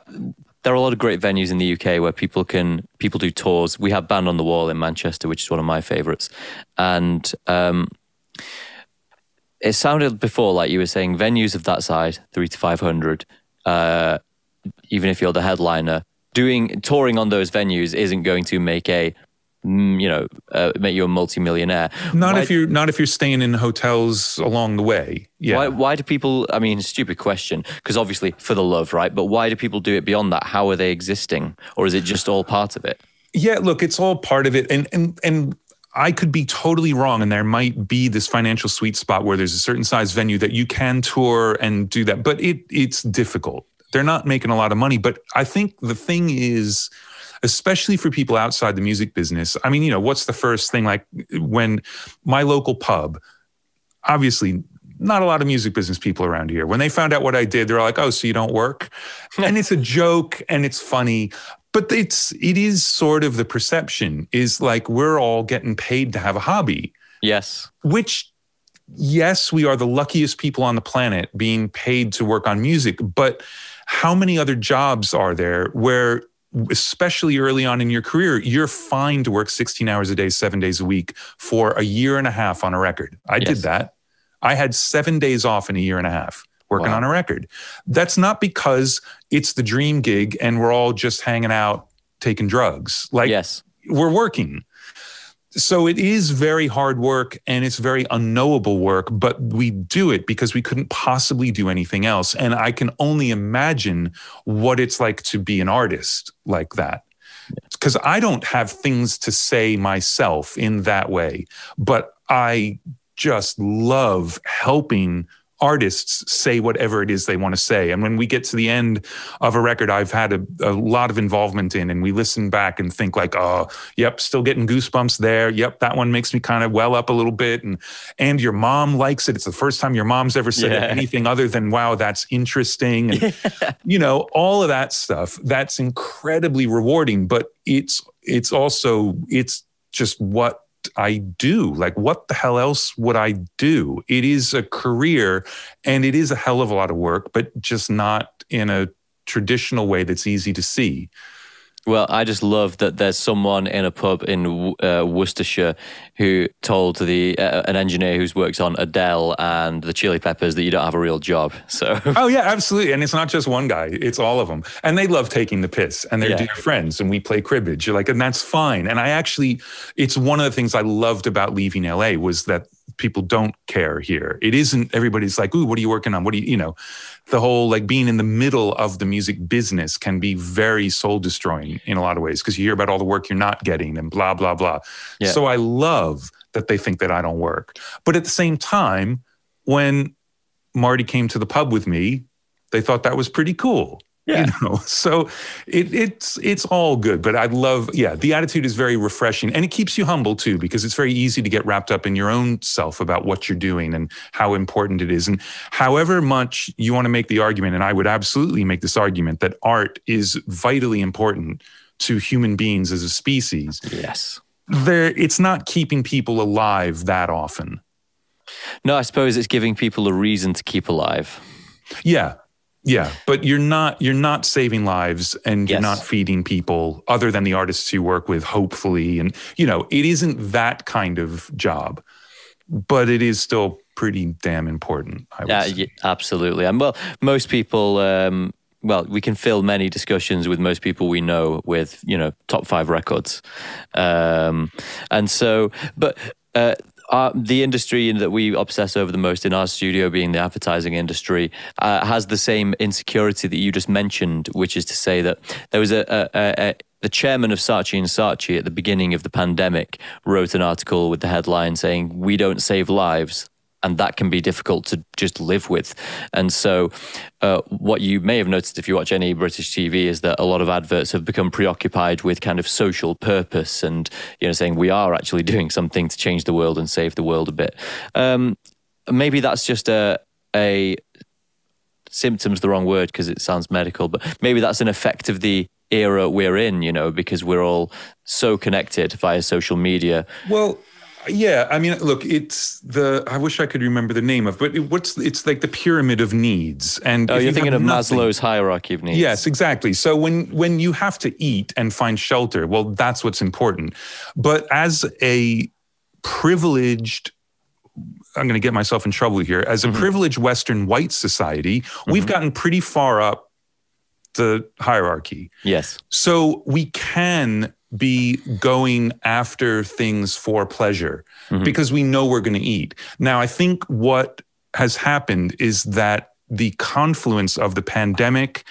there are a lot of great venues in the UK where people can people do tours. We have Band on the Wall in Manchester, which is one of my favourites, and um, it sounded before like you were saying venues of that size, three to five hundred. Uh, even if you're the headliner, doing touring on those venues isn't going to make a mm, you know uh, make you a multimillionaire. Not why, if you're not if you're staying in hotels along the way. Yeah. Why, why do people i mean stupid question because obviously for the love right? But why do people do it beyond that? How are they existing? Or is it just all part of it? Yeah look it's all part of it. And and and I could be totally wrong, and there might be this financial sweet spot where there's a certain size venue that you can tour and do that, but it it's difficult they're not making a lot of money. But I think the thing is, especially for people outside the music business. I mean, you know, what's the first thing like when my local pub, obviously not a lot of music business people around here. When they found out what I did, they're like, "Oh, so you don't work?" and it's a joke and it's funny, but it's it is sort of the perception is like we're all getting paid to have a hobby. Yes. Which yes, we are the luckiest people on the planet being paid to work on music, but how many other jobs are there where especially early on in your career, you're fine to work 16 hours a day, seven days a week for a year and a half on a record. I yes. did that. I had seven days off in a year and a half working wow. on a record. That's not because it's the dream gig and we're all just hanging out taking drugs. Like, yes. we're working. So it is very hard work and it's very unknowable work, but we do it because we couldn't possibly do anything else. And I can only imagine what it's like to be an artist like that. Because I don't have things to say myself in that way, but I just love helping artists say whatever it is they want to say. And when we get to the end of a record I've had a, a, lot of involvement in, and we listen back and think like, oh, yep, still getting goosebumps there. Yep, that one makes me kind of well up a little bit. And and your mom likes it. It's the first time your mom's ever said yeah. anything other than wow, that's interesting. And you know, all of that stuff. That's incredibly rewarding. But it's it's also it's just what I do? Like, what the hell else would I do? It is a career and it is a hell of a lot of work, but just not in a traditional way that's easy to see. Well, I just love that there's someone in a pub in uh, Worcestershire who told the uh, an engineer who's worked on Adele and the Chili Peppers that you don't have a real job. So. Oh yeah, absolutely, and it's not just one guy; it's all of them, and they love taking the piss, and they're yeah. dear friends, and we play cribbage. You're like, and that's fine. And I actually, it's one of the things I loved about leaving LA was that people don't care here. It isn't everybody's like, "Ooh, what are you working on? What do you, you know?" The whole like being in the middle of the music business can be very soul destroying in a lot of ways because you hear about all the work you're not getting and blah blah blah. Yeah. So I love that they think that I don't work. But at the same time, when Marti came to the pub with me, they thought that was pretty cool. Yeah. You know, so it, it's it's all good. But I love, yeah, the attitude is very refreshing, and it keeps you humble too, because it's very easy to get wrapped up in your own self about what you're doing and how important it is. And however much you want to make the argument, and I would absolutely make this argument that art is vitally important to human beings as a species. Yes, there, it's not keeping people alive that often. No, I suppose it's giving people a reason to keep alive. Yeah, yeah, but you're not you're not saving lives and you're not feeding people other than the artists you work with hopefully and you know, it isn't that kind of job. But it is still pretty damn important, I would yeah, say. absolutely. And well, most people um, well, we can fill many discussions with most people we know with, you know, top five records. Um, and so, but uh, uh, the industry that we obsess over the most in our studio, being the advertising industry, uh, has the same insecurity that you just mentioned, which is to say that there was a, a, a, a the chairman of Saatchi and Saatchi at the beginning of the pandemic wrote an article with the headline saying, "We don't save lives, and that can be difficult to just live with. And so, uh, what you may have noticed if you watch any British TV is that a lot of adverts have become preoccupied with kind of social purpose and you know saying we are actually doing something to change the world and save the world a bit. Um, maybe that's just a a symptom's the wrong word because it sounds medical, but maybe that's an effect of the era we're in, you know, because we're all so connected via social media. Well, yeah, I mean, look, it's the I wish I could remember the name of, but it, what's it's like the pyramid of needs. And oh, you're you thinking of nothing, Maslow's hierarchy of needs. Yes, exactly. So when when you have to eat and find shelter, well, that's what's important. But as a privileged I'm going to get myself in trouble here. As a mm-hmm. privileged Western white society, mm-hmm. we've gotten pretty far up the hierarchy. Yes. So we can be going after things for pleasure mm-hmm. because we know we're going to eat. Now, I think what has happened is that the confluence of the pandemic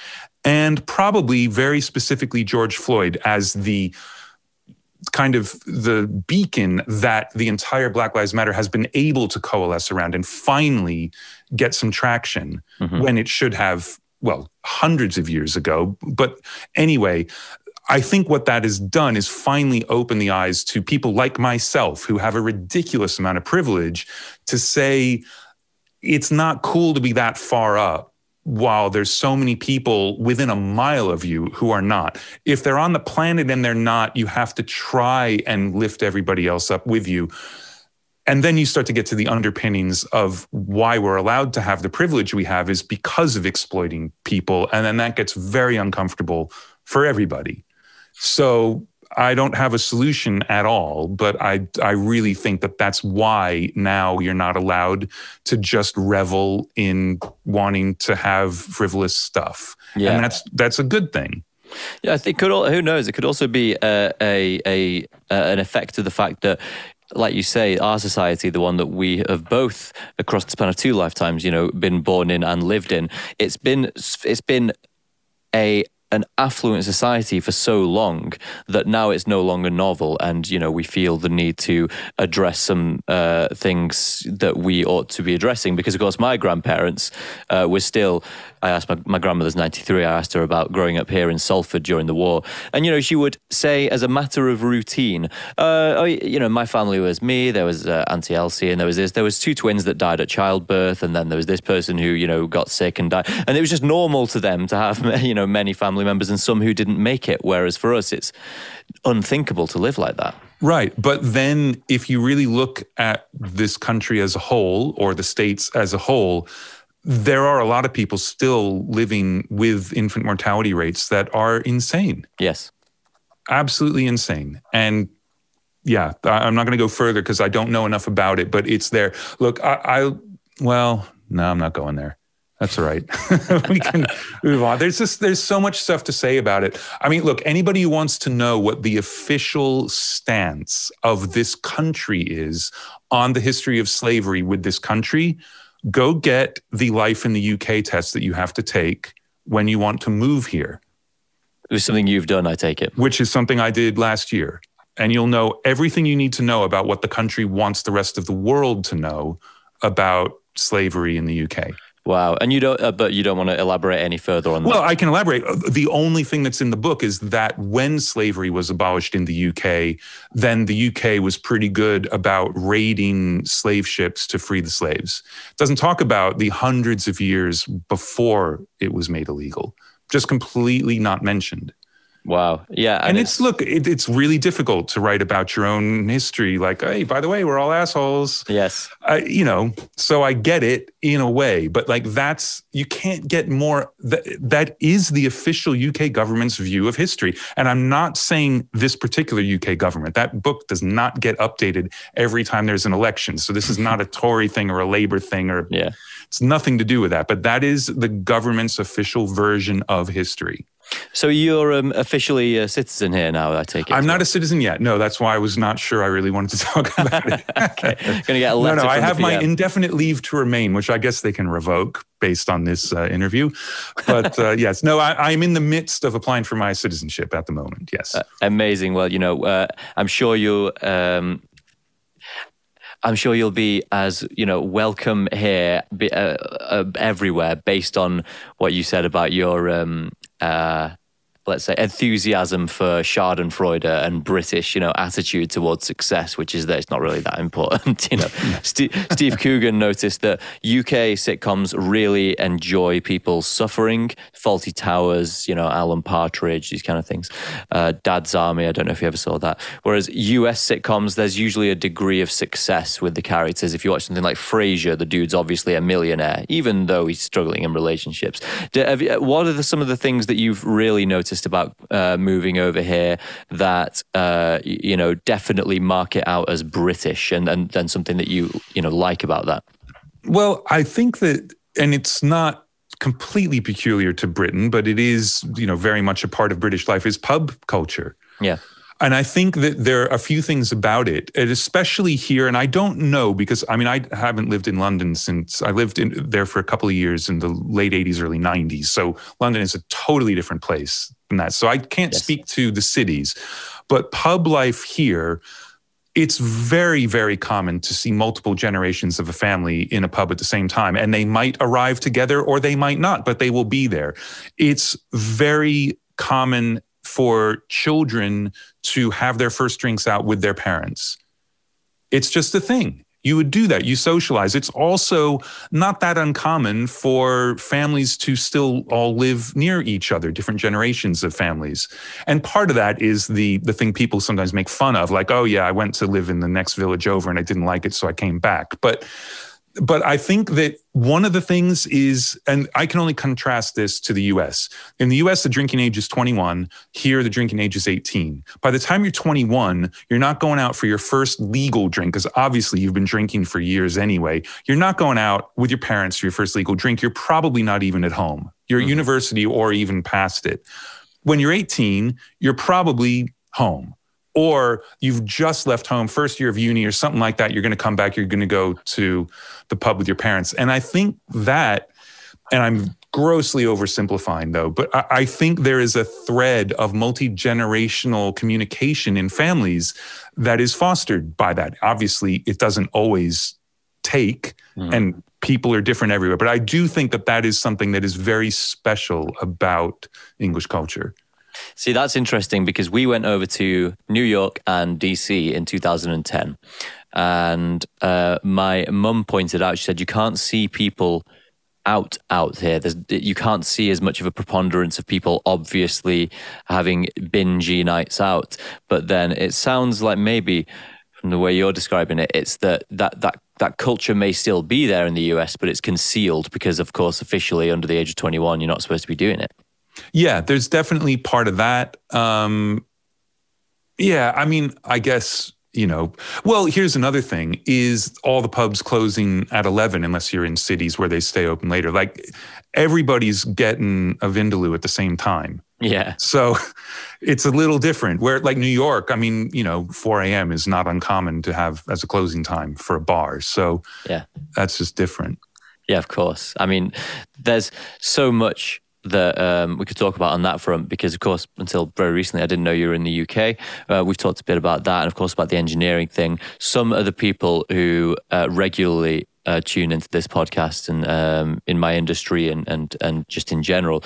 and probably very specifically George Floyd as the kind of the beacon that the entire Black Lives Matter has been able to coalesce around and finally get some traction mm-hmm. when it should have, well, hundreds of years ago. But anyway, I think what that has done is finally open the eyes to people like myself who have a ridiculous amount of privilege to say it's not cool to be that far up while there's so many people within a mile of you who are not. If they're on the planet and they're not, you have to try and lift everybody else up with you. And then you start to get to the underpinnings of why we're allowed to have the privilege we have is because of exploiting people. And then that gets very uncomfortable for everybody. So I don't have a solution at all, but I I really think that that's why now you're not allowed to just revel in wanting to have frivolous stuff. Yeah. And that's that's a good thing. Yeah, it could. Who knows? It could also be a, a, a, an effect of the fact that like you say, our society, the one that we have both across the span of two lifetimes, you know, been born in and lived in, it's been it's been a an affluent society for so long that now it's no longer novel and you know we feel the need to address some uh, things that we ought to be addressing. Because of course my grandparents uh, were still I asked my, my grandmother's 93 I asked her about growing up here in Salford during the war. And you know she would say as a matter of routine uh, oh, you know my family was me there was uh, Auntie Elsie and there was this there was two twins that died at childbirth and then there was this person who you know got sick and died. And it was just normal to them to have you know many family family members and some who didn't make it. Whereas for us, it's unthinkable to live like that. Right. But then if you really look at this country as a whole or the states as a whole, there are a lot of people still living with infant mortality rates that are insane. Yes. Absolutely insane. And yeah, I'm not going to go further because I don't know enough about it, but it's there. Look, I, I well, no, I'm not going there. That's all right. we can move on. There's just there's so much stuff to say about it. I mean, look, anybody who wants to know what the official stance of this country is on the history of slavery with this country, go get the life in the UK test that you have to take when you want to move here. It was something you've done, I take it. Which is something I did last year. And you'll know everything you need to know about what the country wants the rest of the world to know about slavery in the UK. Wow, and you don't, uh, but you don't want to elaborate any further on that. Well, I can elaborate. Uh, the only thing that's in the book is that when slavery was abolished in the UK, then the UK was pretty good about raiding slave ships to free the slaves. It doesn't talk about the hundreds of years before it was made illegal. Just completely not mentioned. Wow. Yeah. And, and it's, it's, look, it, it's really difficult to write about your own history. Like, hey, by the way, we're all assholes. Yes. Uh, you know, so I get it in a way, but like that's, you can't get more. That, that is the official UK government's view of history. And I'm not saying this particular UK government. That book does not get updated every time there's an election. So this is not a Tory thing or a Labour thing or. Yeah. It's nothing to do with that, but that is the government's official version of history. So you're um, officially a citizen here now, I take it? I'm not a citizen yet. No, that's why I was not sure I really wanted to talk about it. okay. Going to get a letter. No, no, I have my indefinite leave to remain, which I guess they can revoke based on this uh, interview. But uh, yes, no, I, am in the midst of applying for my citizenship at the moment. Yes. Uh, amazing. Well, you know, uh, I'm sure you. Um, I'm sure you'll be as you know welcome here be, uh, uh, everywhere based on what you said about your um, uh, let's say enthusiasm for Schadenfreude and British, you know, attitude towards success, which is that it's not really that important. you know, St- Steve Coogan noticed that UK sitcoms really enjoy people suffering. Fawlty Towers, you know, Alan Partridge, these kind of things. Uh, Dad's Army, I don't know if you ever saw that. Whereas US sitcoms, there's usually a degree of success with the characters. If you watch something like Frasier, the dude's obviously a millionaire, even though he's struggling in relationships. Do, you, what are the, some of the things that you've really noticed? About uh, moving over here that uh, you know definitely mark it out as British and and then something that you you know like about that? Well, I think that, and it's not completely peculiar to Britain, but it is you know very much a part of British life is pub culture. Yeah. And I think that there are a few things about it, and especially here. And I don't know because I mean, I haven't lived in London since I lived in there for a couple of years in the late 80s, early 90s. So London is a totally different place than that. So I can't yes. speak to the cities, but pub life here, it's very, very common to see multiple generations of a family in a pub at the same time. And they might arrive together or they might not, but they will be there. It's very common for children to have their first drinks out with their parents. It's just a thing you would do that. You socialize. It's also not that uncommon for families to still all live near each other, different generations of families. And part of that is the the thing people sometimes make fun of, like, oh yeah, I went to live in the next village over and I didn't like it, so I came back. But but I think that one of the things is, and I can only contrast this to the US. In the US, the drinking age is 21. Here, the drinking age is 18. By the time you're 21, you're not going out for your first legal drink, because obviously you've been drinking for years anyway. You're not going out with your parents for your first legal drink. You're probably not even at home. You're mm-hmm. at university or even past it. When you're 18, you're probably home or you've just left home first year of uni or something like that you're going to come back you're going to go to the pub with your parents. And i think that and i'm grossly oversimplifying though but I, I think there is a thread of multi-generational communication in families that is fostered by that. Obviously it doesn't always take mm. and people are different everywhere but i do think that that is something that is very special about english culture See, that's interesting because we went over to New York and DC in 2010. And uh, my mum pointed out, she said, you can't see people out out here. There's, you can't see as much of a preponderance of people obviously having bingy nights out. But then it sounds like maybe from the way you're describing it, it's that that that that culture may still be there in the US, but it's concealed because, of course, officially under the age of 21, you're not supposed to be doing it. Yeah, there's definitely part of that. Um, yeah, I mean, I guess you know. Well, here's another thing: is all the pubs closing at eleven unless you're in cities where they stay open later. Like everybody's getting a Vindaloo at the same time. Yeah. So it's a little different. Where like New York, I mean, you know, 4 a.m. is not uncommon to have as a closing time for a bar. So yeah, that's just different. Yeah, of course. I mean, there's so much that um, we could talk about on that front because, of course, until very recently, I didn't know you were in the UK. Uh, we've talked a bit about that, and of course, about the engineering thing. Some of the people who uh, regularly uh, tune into this podcast and um, in my industry and and and just in general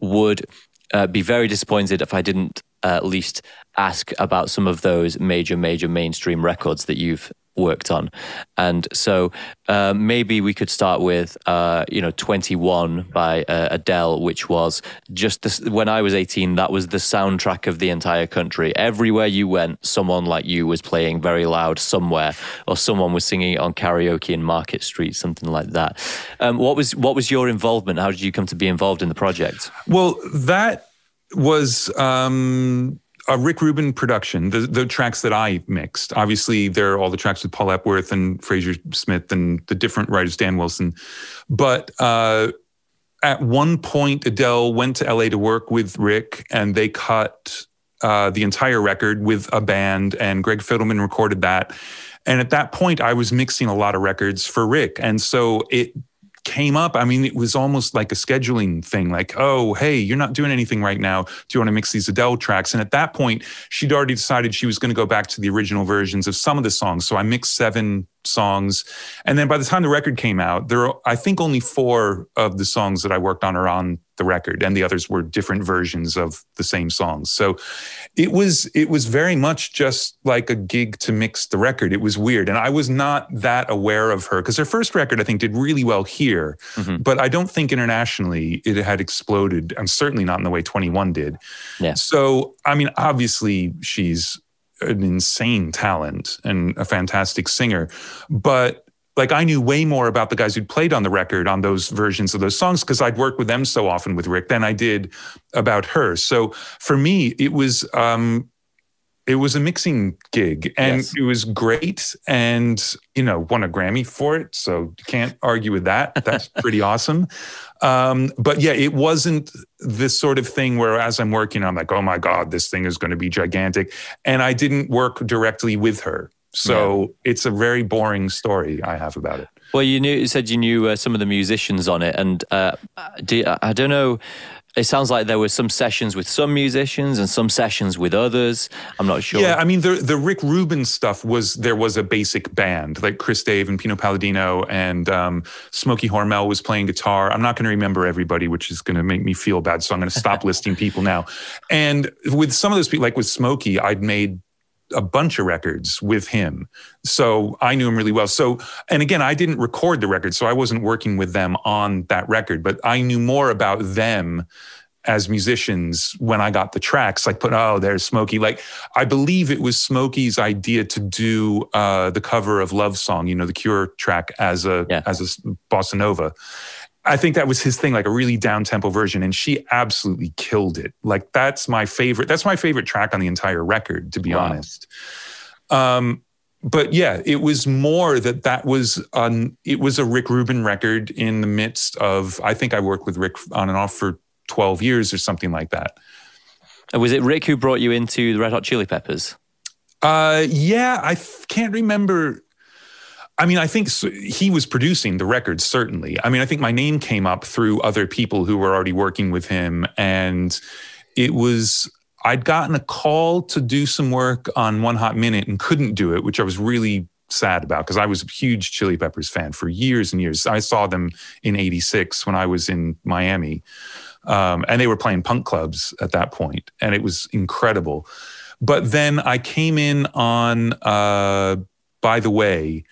would uh, be very disappointed if I didn't at least ask about some of those major, major mainstream records that you've worked on. And so uh, maybe we could start with, uh, you know, 21 by uh, Adele, which was just when I was 18, that was the soundtrack of the entire country. Everywhere you went, someone like you was playing very loud somewhere, or someone was singing it on karaoke in Market Street, something like that. Um, what was what was your involvement? How did you come to be involved in the project? Well, that was um, a Rick Rubin production, the, the tracks that I mixed. Obviously, there are all the tracks with Paul Epworth and Fraser Smith and the different writers, Dan Wilson. But uh, at one point, Adele went to LA to work with Rick, and they cut uh, the entire record with a band, and Greg Fidelman recorded that. And at that point, I was mixing a lot of records for Rick. And so it came up. I mean, it was almost like a scheduling thing like, oh, hey, you're not doing anything right now. Do you want to mix these Adele tracks? And at that point, she'd already decided she was going to go back to the original versions of some of the songs. So I mixed seven songs. And then by the time the record came out, there are, I think, only four of the songs that I worked on are on the record, and the others were different versions of the same songs. So it was it was very much just like a gig to mix the record. It was weird, and I was not that aware of her because her first record I think did really well here, mm-hmm. but I don't think internationally it had exploded. and certainly not in the way Twenty One did. Yeah. So I mean, obviously she's an insane talent and a fantastic singer. But like I knew way more about the guys who'd played on the record on those versions of those songs because I'd worked with them so often with Rick than I did about her. So for me, it was um, it was a mixing gig and yes. it was great and you know won a grammy for it so you can't argue with that that's pretty awesome um, but yeah it wasn't this sort of thing where as i'm working i'm like oh my god this thing is going to be gigantic and i didn't work directly with her so yeah. it's a very boring story i have about it well you knew you said you knew uh, some of the musicians on it and uh, do, i don't know it sounds like there were some sessions with some musicians and some sessions with others. I'm not sure. Yeah, I mean the the Rick Rubin stuff was there was a basic band like Chris Dave and Pino Palladino and um, Smokey Hormel was playing guitar. I'm not going to remember everybody, which is going to make me feel bad. So I'm going to stop listing people now. And with some of those people, like with Smokey, I'd made a bunch of records with him. So I knew him really well. So, and again, I didn't record the record, so I wasn't working with them on that record, but I knew more about them as musicians when I got the tracks, like put, oh, there's Smokey. Like I believe it was Smokey's idea to do uh, the cover of Love Song, you know, the Cure track as a yeah. as a bossa nova. I think that was his thing, like a really down tempo version, and she absolutely killed it. Like that's my favorite. That's my favorite track on the entire record, to be wow. honest. Um, but yeah, it was more that that was an it was a Rick Rubin record in the midst of. I think I worked with Rick on and off for twelve years or something like that. Was it Rick who brought you into the Red Hot Chili Peppers? Uh, yeah, I can't remember I mean, I think he was producing the record, certainly. I mean, I think my name came up through other people who were already working with him. And it was, I'd gotten a call to do some work on One Hot Minute and couldn't do it, which I was really sad about because I was a huge Chili Peppers fan for years and years. I saw them in 86 when I was in Miami. Um, and they were playing punk clubs at that point, and it was incredible. But then I came in on, uh, by the way,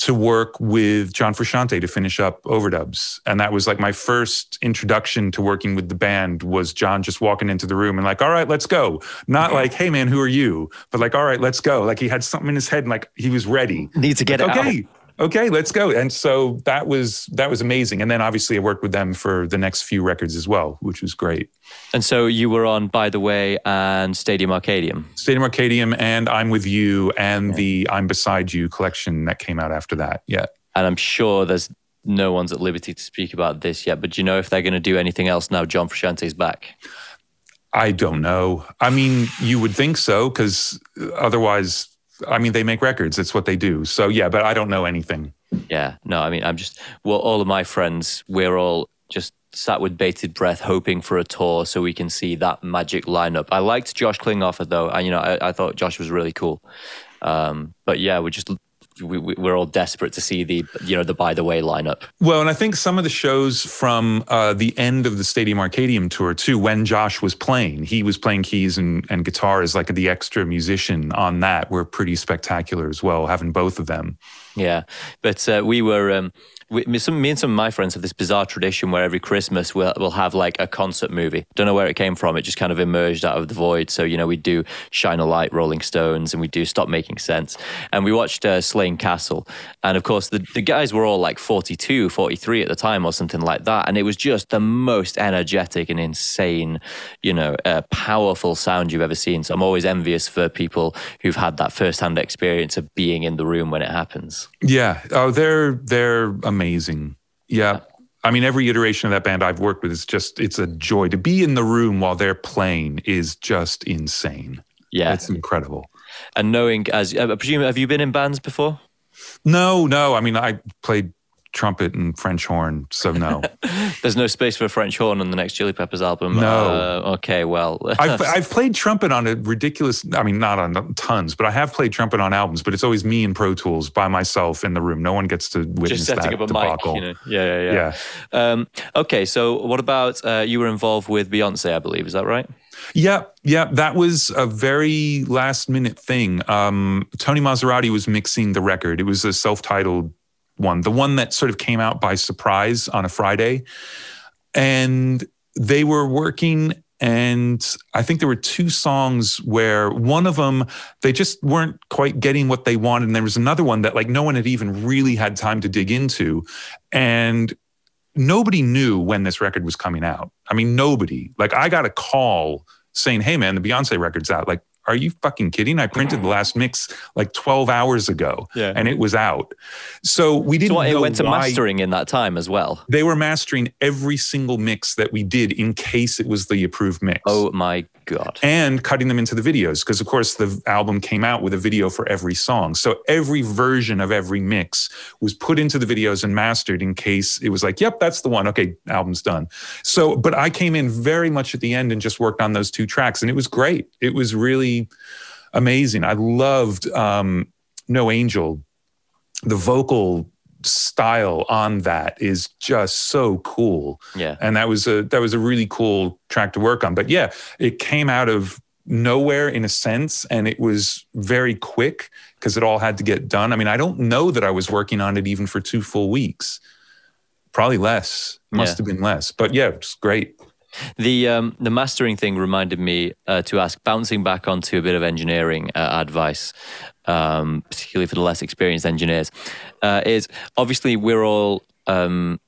to work with John Frusciante to finish up overdubs. And that was like my first introduction to working with the band was John just walking into the room and like, all right, let's go. Not like, hey man, who are you? But like, all right, let's go. Like he had something in his head and like he was ready. Need to get like, it okay. Out okay, let's go. And so that was that was amazing. And then obviously I worked with them for the next few records as well, which was great. And so you were on By the Way and Stadium Arcadium. Stadium Arcadium and I'm with you and yeah. the I'm Beside You collection that came out after that. Yeah. And I'm sure there's no one's at liberty to speak about this yet, but do you know if they're going to do anything else now John Frusciante's back? I don't know. I mean, you would think so because otherwise I mean, they make records. It's what they do. So yeah, but I don't know anything. Yeah, no, I mean, I'm just well, all of my friends, we're all just sat with bated breath, hoping for a tour so we can see that magic lineup. I liked Josh Klinghoffer though, and you know, I, I thought Josh was really cool. Um, but yeah, we're just we, we're all desperate to see the you know the by the way lineup. Well, and I think some of the shows from uh, the end of the Stadium Arcadium tour too, when Josh was playing, he was playing keys and, and guitar as like the extra musician on that, were pretty spectacular as well, having both of them. Yeah, but uh, we were. Um, we, some, me and some of my friends have this bizarre tradition where every Christmas we'll, we'll have like a concert movie. Don't know where it came from. It just kind of emerged out of the void. So, you know, we do Shine a Light, Rolling Stones, and we do Stop Making Sense. And we watched uh, Slane Castle. And of course, the, the guys were all like 42, 43 at the time or something like that. And it was just the most energetic and insane, you know, uh, powerful sound you've ever seen. So I'm always envious for people who've had that firsthand experience of being in the room when it happens. Yeah. Oh, they're, they're amazing amazing. Yeah. I mean, every iteration of that band I've worked with is just, it's a joy. To be in the room while they're playing is just insane. Yeah. It's incredible. And knowing, as I presume, have you been in bands before? No, no. I mean, I played trumpet and French horn. So no, there's no space for French horn on the next Chili Peppers album. No. Uh, okay, well, I've I've played trumpet on a ridiculous. I mean, not on tons, but I have played trumpet on albums. But it's always me and Pro Tools by myself in the room. No one gets to witness Just setting that up a debacle. Mic, you know? Yeah, yeah, yeah. yeah. Um, okay, so what about uh, you were involved with Beyonce? I believe is that right? Yeah, yeah, that was a very last minute thing. Um, Tony Maserati was mixing the record. It was a self titled one, the one that sort of came out by surprise on a Friday. And they were working and I think there were two songs where one of them they just weren't quite getting what they wanted, and there was another one that like no one had even really had time to dig into, and nobody knew when this record was coming out. I mean, nobody. Like I got a call saying, "Hey, man, the Beyonce record's out." Like are you fucking kidding? I printed the last mix like 12 hours ago yeah. and it was out. So we didn't so what, it went to mastering in that time as well. They were mastering every single mix that we did in case it was the approved mix. Oh my God. And cutting them into the videos, because of course the album came out with a video for every song. So every version of every mix was put into the videos and mastered in case it was like, yep, that's the one. Okay, album's done. So, but I came in very much at the end and just worked on those two tracks, and it was great. It was really amazing. I loved um, No Angel. The vocal style on that is just so cool. Yeah. And that was a that was a really cool track to work on. But yeah, it came out of nowhere in a sense and it was very quick because it all had to get done. I mean, I don't know that I was working on it even for two full weeks. Probably less. Must yeah. have been less. But yeah, it's great. The um, the mastering thing reminded me uh, to ask, bouncing back onto a bit of engineering uh, advice, um, particularly for the less experienced engineers, uh, is obviously we're all um,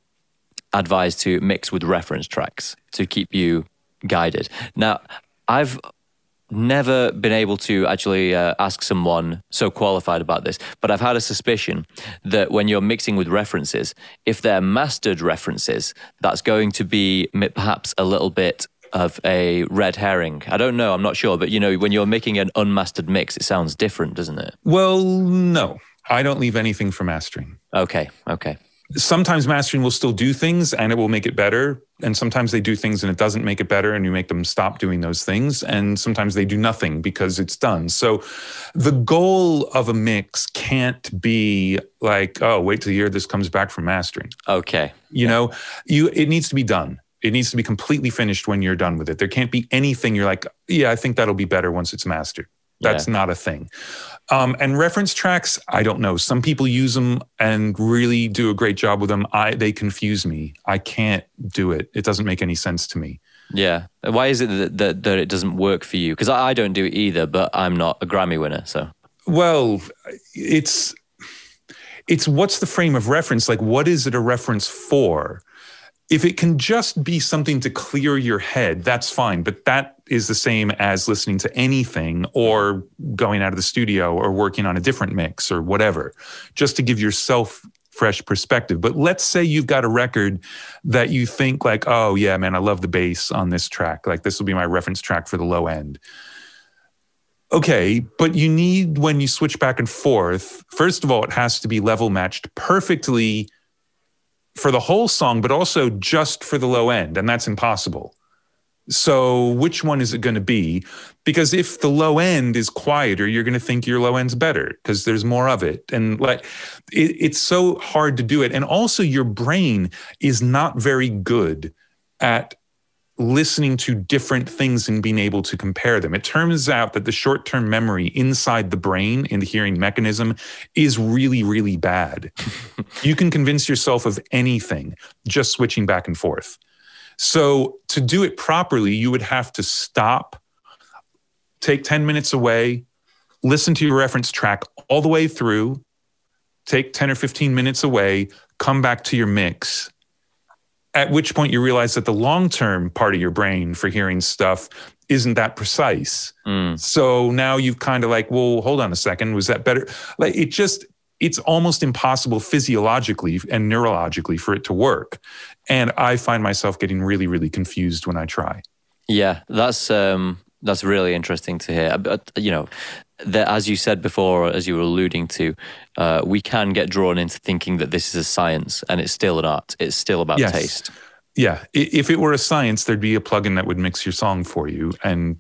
advised to mix with reference tracks to keep you guided. Now, I've never been able to actually uh, ask someone so qualified about this, but I've had a suspicion that when you're mixing with references, if they're mastered references, that's going to be perhaps a little bit of a red herring. I don't know, I'm not sure, but you know, when you're making an unmastered mix, it sounds different, doesn't it? Well, no. I don't leave anything for mastering. Okay, okay sometimes mastering will still do things and it will make it better. And sometimes they do things and it doesn't make it better and you make them stop doing those things. And sometimes they do nothing because it's done. So the goal of a mix can't be like, oh, wait till the year this comes back from mastering. Okay. You yeah. know, you it needs to be done. It needs to be completely finished when you're done with it. There can't be anything you're like, yeah, I think that'll be better once it's mastered. That's yeah. not a thing. Um, and reference tracks, I don't know. Some people use them and really do a great job with them. I they confuse me. I can't do it. It doesn't make any sense to me. Yeah. Why is it that that, that it doesn't work for you? Because I, I don't do it either, but I'm not a Grammy winner. So. Well, it's it's what's the frame of reference? Like, what is it a reference for? If it can just be something to clear your head, that's fine. But that is the same as listening to anything or going out of the studio or working on a different mix or whatever, just to give yourself fresh perspective. But let's say you've got a record that you think like, oh yeah, man, I love the bass on this track. Like this will be my reference track for the low end. Okay, but you need when you switch back and forth, first of all, it has to be level matched perfectly for the whole song, but also just for the low end, and that's impossible. So, which one is it going to be? Because if the low end is quieter, you're going to think your low end's better because there's more of it. And like, it, it's so hard to do it. And also, your brain is not very good at listening to different things and being able to compare them. It turns out that the short term memory inside the brain in the hearing mechanism is really, really bad. you can convince yourself of anything just switching back and forth. So, to do it properly, you would have to stop, take 10 minutes away, listen to your reference track all the way through, take 10 or 15 minutes away, come back to your mix at which point you realize that the long term part of your brain for hearing stuff isn't that precise. Mm. So now you've kind of like, well, hold on a second, was that better? Like it just, it's almost impossible physiologically and neurologically for it to work. And I find myself getting really, really confused when I try. Yeah, that's um, that's really interesting to hear. But you know, that as you said before, as you were alluding to, uh, we can get drawn into thinking that this is a science and it's still an art. It's still about yes. taste. Yeah. If it were a science, there'd be a plugin that would mix your song for you and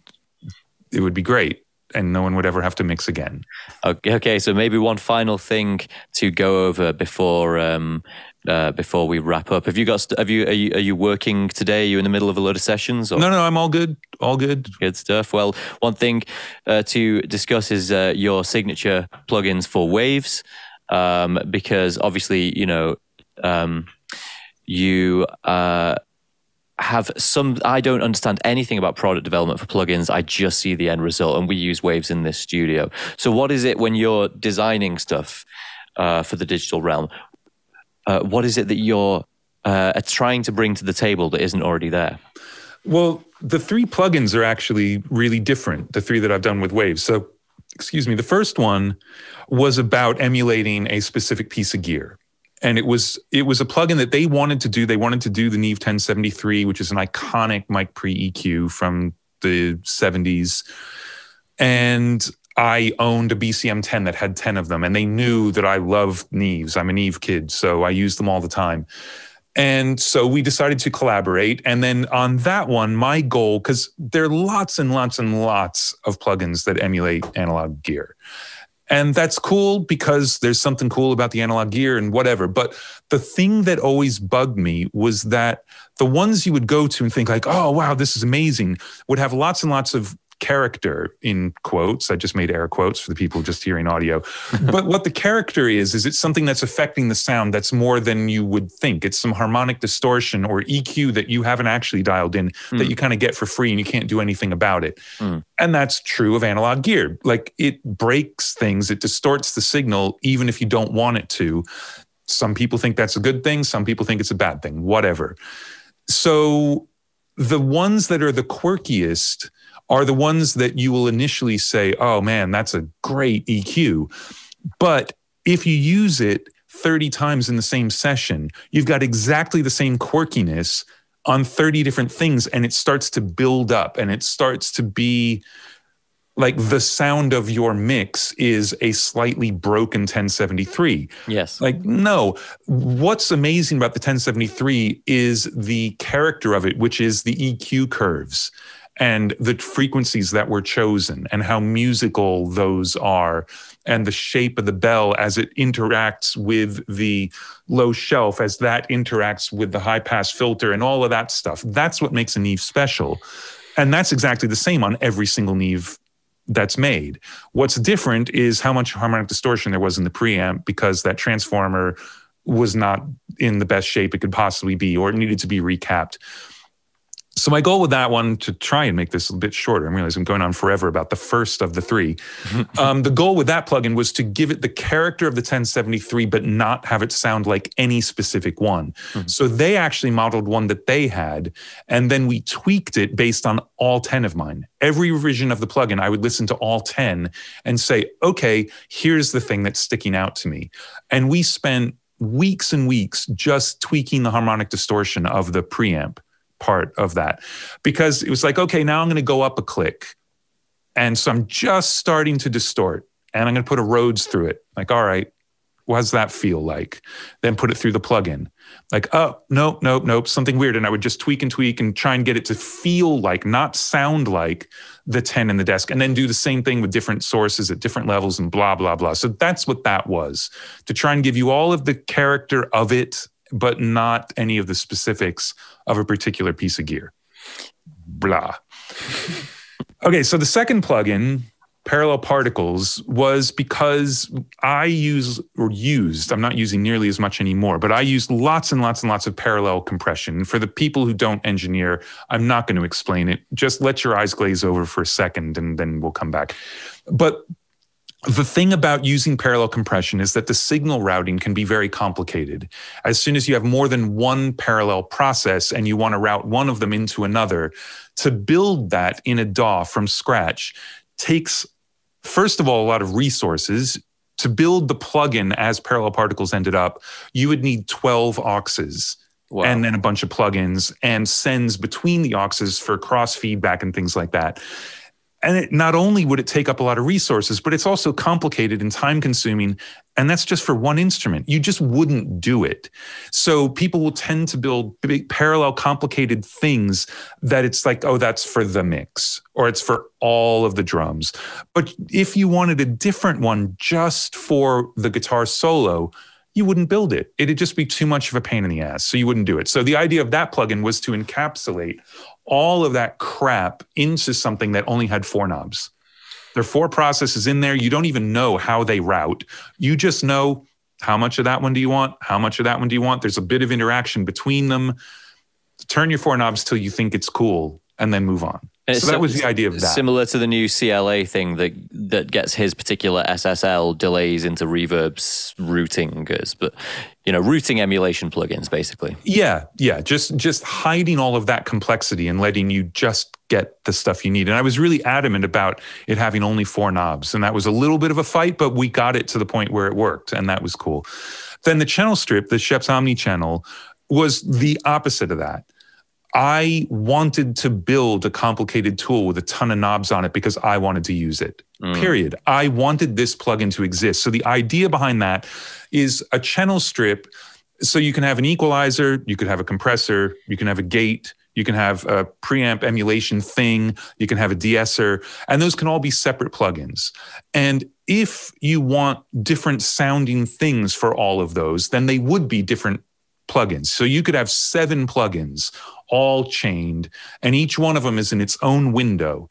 it would be great and no one would ever have to mix again. Okay, okay so maybe one final thing to go over before um, uh, before we wrap up. Have you got? Have you are, you? are you working today? Are you in the middle of a load of sessions? Or? No, no, I'm all good. All good. Good stuff. Well, one thing uh, to discuss is uh, your signature plugins for Waves, um, because obviously you know um, you uh, have some i don't understand anything about product development for plugins i just see the end result and we use waves in this studio so what is it when you're designing stuff uh, for the digital realm uh, what is it that you're uh, trying to bring to the table that isn't already there? Well, the three plugins are actually really different, the three that I've done with Waves. So, excuse me, the first one was about emulating a specific piece of gear. And it was it was a plugin that they wanted to do. They wanted to do the Neve 1073, which is an iconic mic pre EQ from the 70s. And I owned a BCM 10 that had 10 of them, and they knew that I loved Neves. I'm a Neve kid, so I use them all the time. And so we decided to collaborate. And then on that one, my goal, because there are lots and lots and lots of plugins that emulate analog gear. And that's cool because there's something cool about the analog gear and whatever. But the thing that always bugged me was that the ones you would go to and think like, oh wow, this is amazing, would have lots and lots of character in quotes. I just made air quotes for the people just hearing audio. but what the character is, is it's something that's affecting the sound that's more than you would think. It's some harmonic distortion or EQ that you haven't actually dialed in mm. that you kind of get for free and you can't do anything about it. Mm. And that's true of analog gear. Like it breaks things, it distorts the signal, even if you don't want it to. Some people think that's a good thing, some people think it's a bad thing, whatever. So the ones that are the quirkiest are the ones that you will initially say, oh man, that's a great EQ. But if you use it 30 times in the same session, you've got exactly the same quirkiness on 30 different things, and it starts to build up and it starts to be like the sound of your mix is a slightly broken 1073. Yes. Like, no. What's amazing about the 1073 is the character of it, which is the EQ curves and the frequencies that were chosen and how musical those are and the shape of the bell as it interacts with the low shelf as that interacts with the high pass filter and all of that stuff. That's what makes a neve special. And that's exactly the same on every single neve that's made. What's different is how much harmonic distortion there was in the preamp because that transformer was not in the best shape it could possibly be or it needed to be recapped so my goal with that one to try and make this a bit shorter. I'm realizing I'm going on forever about the first of the three. um, the goal with that plugin was to give it the character of the 1073, but not have it sound like any specific one. Mm-hmm. So they actually modeled one that they had, and then we tweaked it based on all 10 of mine. Every revision of the plugin, I would listen to all 10 and say, okay, here's the thing that's sticking out to me. And we spent weeks and weeks just tweaking the harmonic distortion of the preamp part of that because it was like, okay, now I'm going to go up a click. And so I'm just starting to distort and I'm going to put a Rhodes through it. Like, all right, what does that feel like? Then put it through the plugin. Like, oh, nope, nope, nope, something weird. And I would just tweak and tweak and try and get it to feel like, not sound like the 10 in the desk. And then do the same thing with different sources at different levels and blah, blah, blah. So that's what that was to try and give you all of the character of it but not any of the specifics of a particular piece of gear. Blah. Okay, so the second plugin, Parallel Particles, was because I use or used, I'm not using nearly as much anymore, but I used lots and lots and lots of parallel compression. For the people who don't engineer, I'm not going to explain it. Just let your eyes glaze over for a second and then we'll come back. But the thing about using parallel compression is that the signal routing can be very complicated. As soon as you have more than one parallel process and you want to route one of them into another, to build that in a DAW from scratch takes, first of all, a lot of resources. To build the plugin as parallel particles ended up, you would need 12 auxes. Wow. And then a bunch of plugins and sends between the auxes for cross feedback and things like that and it, not only would it take up a lot of resources, but it's also complicated and time consuming. And that's just for one instrument. You just wouldn't do it. So people will tend to build big, parallel, complicated things that it's like, oh, that's for the mix or it's for all of the drums. But if you wanted a different one just for the guitar solo, you wouldn't build it. It'd just be too much of a pain in the ass. So you wouldn't do it. So the idea of that plugin was to encapsulate all of that crap into something that only had four knobs. There are four processes in there. You don't even know how they route. You just know how much of that one do you want? How much of that one do you want? There's a bit of interaction between them. Turn your four knobs till you think it's cool and then move on. And so that was the idea of that. Similar to the new CLA thing that that gets his particular SSL delays into reverbs routing, but you know, routing emulation plugins basically. Yeah, yeah, just just hiding all of that complexity and letting you just get the stuff you need. And I was really adamant about it having only four knobs, and that was a little bit of a fight, but we got it to the point where it worked, and that was cool. Then the channel strip, the Scheps Omni channel, was the opposite of that I wanted to build a complicated tool with a ton of knobs on it because I wanted to use it. Mm. Period. I wanted this plugin to exist. So the idea behind that is a channel strip. So you can have an equalizer, you could have a compressor, you can have a gate, you can have a preamp emulation thing, you can have a de-esser, and those can all be separate plugins. And if you want different sounding things for all of those, then they would be different plugins. So you could have seven plugins all chained, and each one of them is in its own window.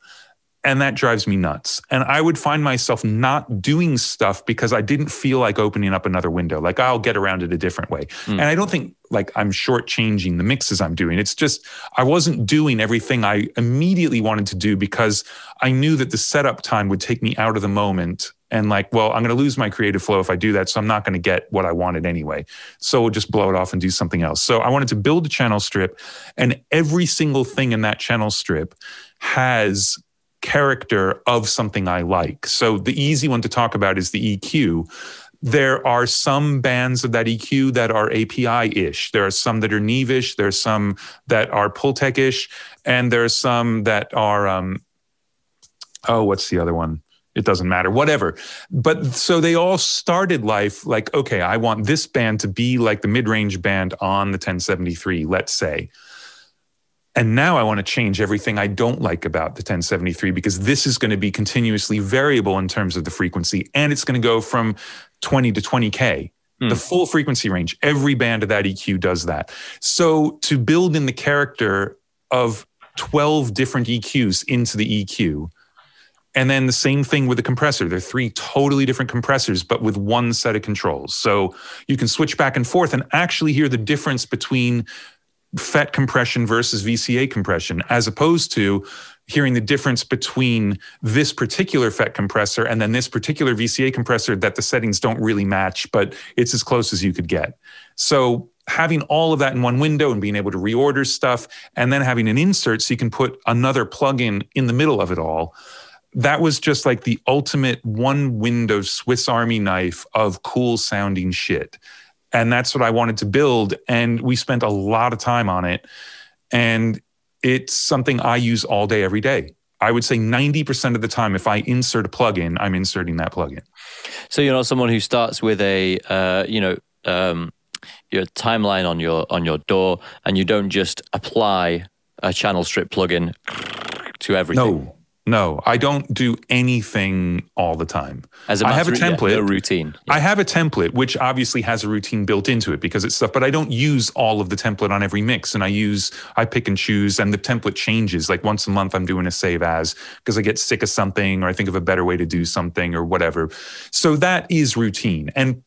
And that drives me nuts. And I would find myself not doing stuff because I didn't feel like opening up another window. Like I'll get around it a different way. Mm. And I don't think like I'm shortchanging the mixes I'm doing. It's just I wasn't doing everything I immediately wanted to do because I knew that the setup time would take me out of the moment and like, well, I'm going to lose my creative flow if I do that. So I'm not going to get what I wanted anyway. So we'll just blow it off and do something else. So I wanted to build a channel strip, and every single thing in that channel strip has character of something I like. So the easy one to talk about is the EQ. There are some bands of that EQ that are API ish. There are some that are Neve ish. There are some that are Pultec ish. And there are some that are, um, oh, what's the other one? It doesn't matter, whatever. But so they all started life like, okay, I want this band to be like the mid range band on the 1073, let's say. And now I want to change everything I don't like about the 1073 because this is going to be continuously variable in terms of the frequency and it's going to go from 20 to 20K. Mm. The full frequency range. Every band of that EQ does that. So to build in the character of 12 different EQs into the EQ, and then the same thing with the compressor. They're three totally different compressors, but with one set of controls. So you can switch back and forth and actually hear the difference between FET compression versus VCA compression, as opposed to hearing the difference between this particular FET compressor and then this particular VCA compressor that the settings don't really match, but it's as close as you could get. So having all of that in one window and being able to reorder stuff and then having an insert so you can put another plugin in the middle of it all that was just like the ultimate one window Swiss Army knife of cool sounding shit. And that's what I wanted to build. And we spent a lot of time on it. And it's something I use all day, every day. I would say 90% of the time, if I insert a plugin, I'm inserting that plugin. So you're not someone who starts with a, uh, you know, um, your timeline on your on your DAW, and you don't just apply a channel strip plugin to everything. No, no, I don't do anything all the time. As a I have a template, yeah, no routine. Yeah. I have a template which obviously has a routine built into it because it's stuff, but I don't use all of the template on every mix. And I use, I pick and choose, and the template changes. Like once a month, I'm doing a save as because I get sick of something or I think of a better way to do something or whatever. So that is routine. And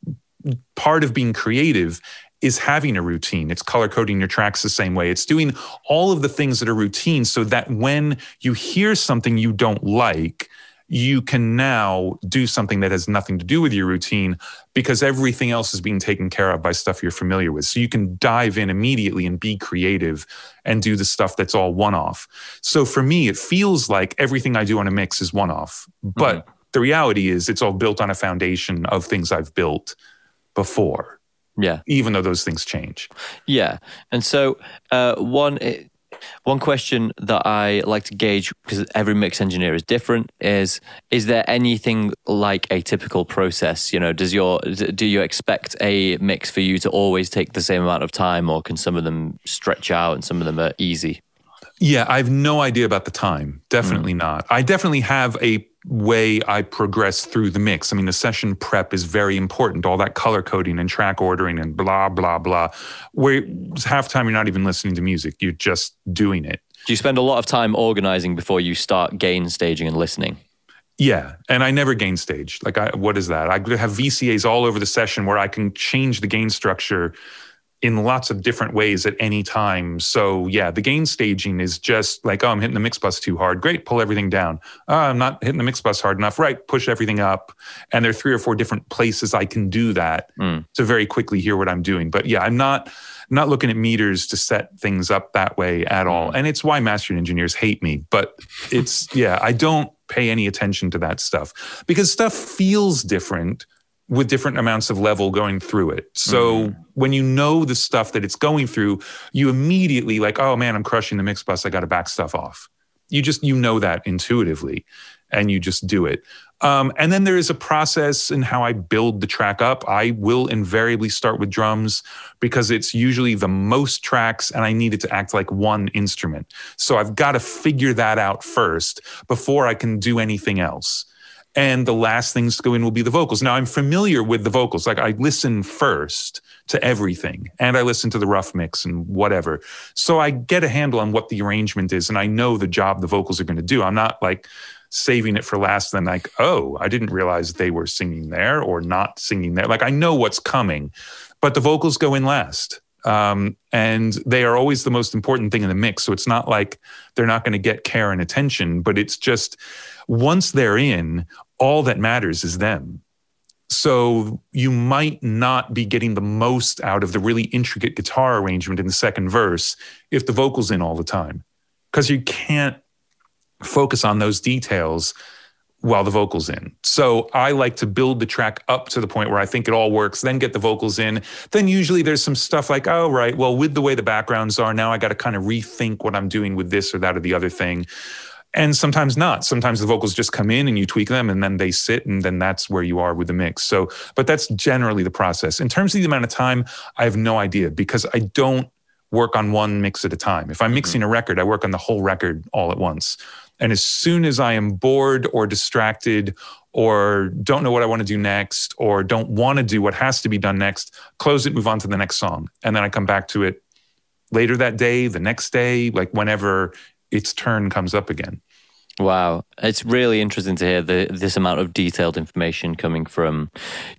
part of being creative is having a routine. It's color coding your tracks the same way. It's doing all of the things that are routine so that when you hear something you don't like, you can now do something that has nothing to do with your routine because everything else is being taken care of by stuff you're familiar with. So you can dive in immediately and be creative and do the stuff that's all one off. So for me, it feels like everything I do on a mix is one off. But mm-hmm. the reality is, it's all built on a foundation of things I've built before. Yeah. Even though those things change. Yeah. And so uh, one eh, one question that I like to gauge because every mix engineer is different is is there anything like a typical process you know does your do you expect a mix for you to always take the same amount of time or can some of them stretch out and some of them are easy yeah I have no idea about the time definitely mm. not I definitely have a way I progress through the mix. I mean, the session prep is very important, all that color coding and track ordering and blah, blah, blah. Where half time you're not even listening to music, you're just doing it. Do you spend a lot of time organizing before you start gain staging and listening? Yeah, and I never gain stage. Like, I, what is that? I have VCAs all over the session where I can change the gain structure in lots of different ways at any time. So yeah, the gain staging is just like, oh, I'm hitting the mix bus too hard. Great, pull everything down. Oh, I'm not hitting the mix bus hard enough. Right, push everything up. And there are three or four different places I can do that mm. to very quickly hear what I'm doing. But yeah, I'm not not looking at meters to set things up that way at all. Mm. And it's why mastering engineers hate me. But it's yeah, I don't pay any attention to that stuff because stuff feels different with different amounts of level going through it. So mm. when you know the stuff that it's going through, you immediately like, oh man, I'm crushing the mix bus. I got to back stuff off. You just you know that intuitively, and you just do it. Um, and then there is a process in how I build the track up. I will invariably start with drums because it's usually the most tracks and I need it to act like one instrument. So I've got to figure that out first before I can do anything else. And the last things to go in will be the vocals. Now I'm familiar with the vocals. Like I listen first to everything and I listen to the rough mix and whatever. So I get a handle on what the arrangement is and I know the job the vocals are going to do. I'm not like saving it for last then like oh i didn't realize they were singing there or not singing there like i know what's coming but the vocals go in last um, and they are always the most important thing in the mix so it's not like they're not going to get care and attention but it's just once they're in all that matters is them so you might not be getting the most out of the really intricate guitar arrangement in the second verse if the vocals in all the time because you can't focus on those details while the vocals in. So I like to build the track up to the point where I think it all works, then get the vocals in. Then usually there's some stuff like, oh, right, well, with the way the backgrounds are, now I got to kind of rethink what I'm doing with this or that or the other thing. And sometimes not. Sometimes the vocals just come in and you tweak them and then they sit and then that's where you are with the mix. So, but that's generally the process. In terms of the amount of time, I have no idea because I don't work on one mix at a time. If I'm mm-hmm. mixing a record, I work on the whole record all at once. And as soon as I am bored or distracted or don't know what I want to do next or don't want to do what has to be done next, close it, move on to the next song. And then I come back to it later that day, the next day, like whenever its turn comes up again. Wow, it's really interesting to hear the, this amount of detailed information coming from,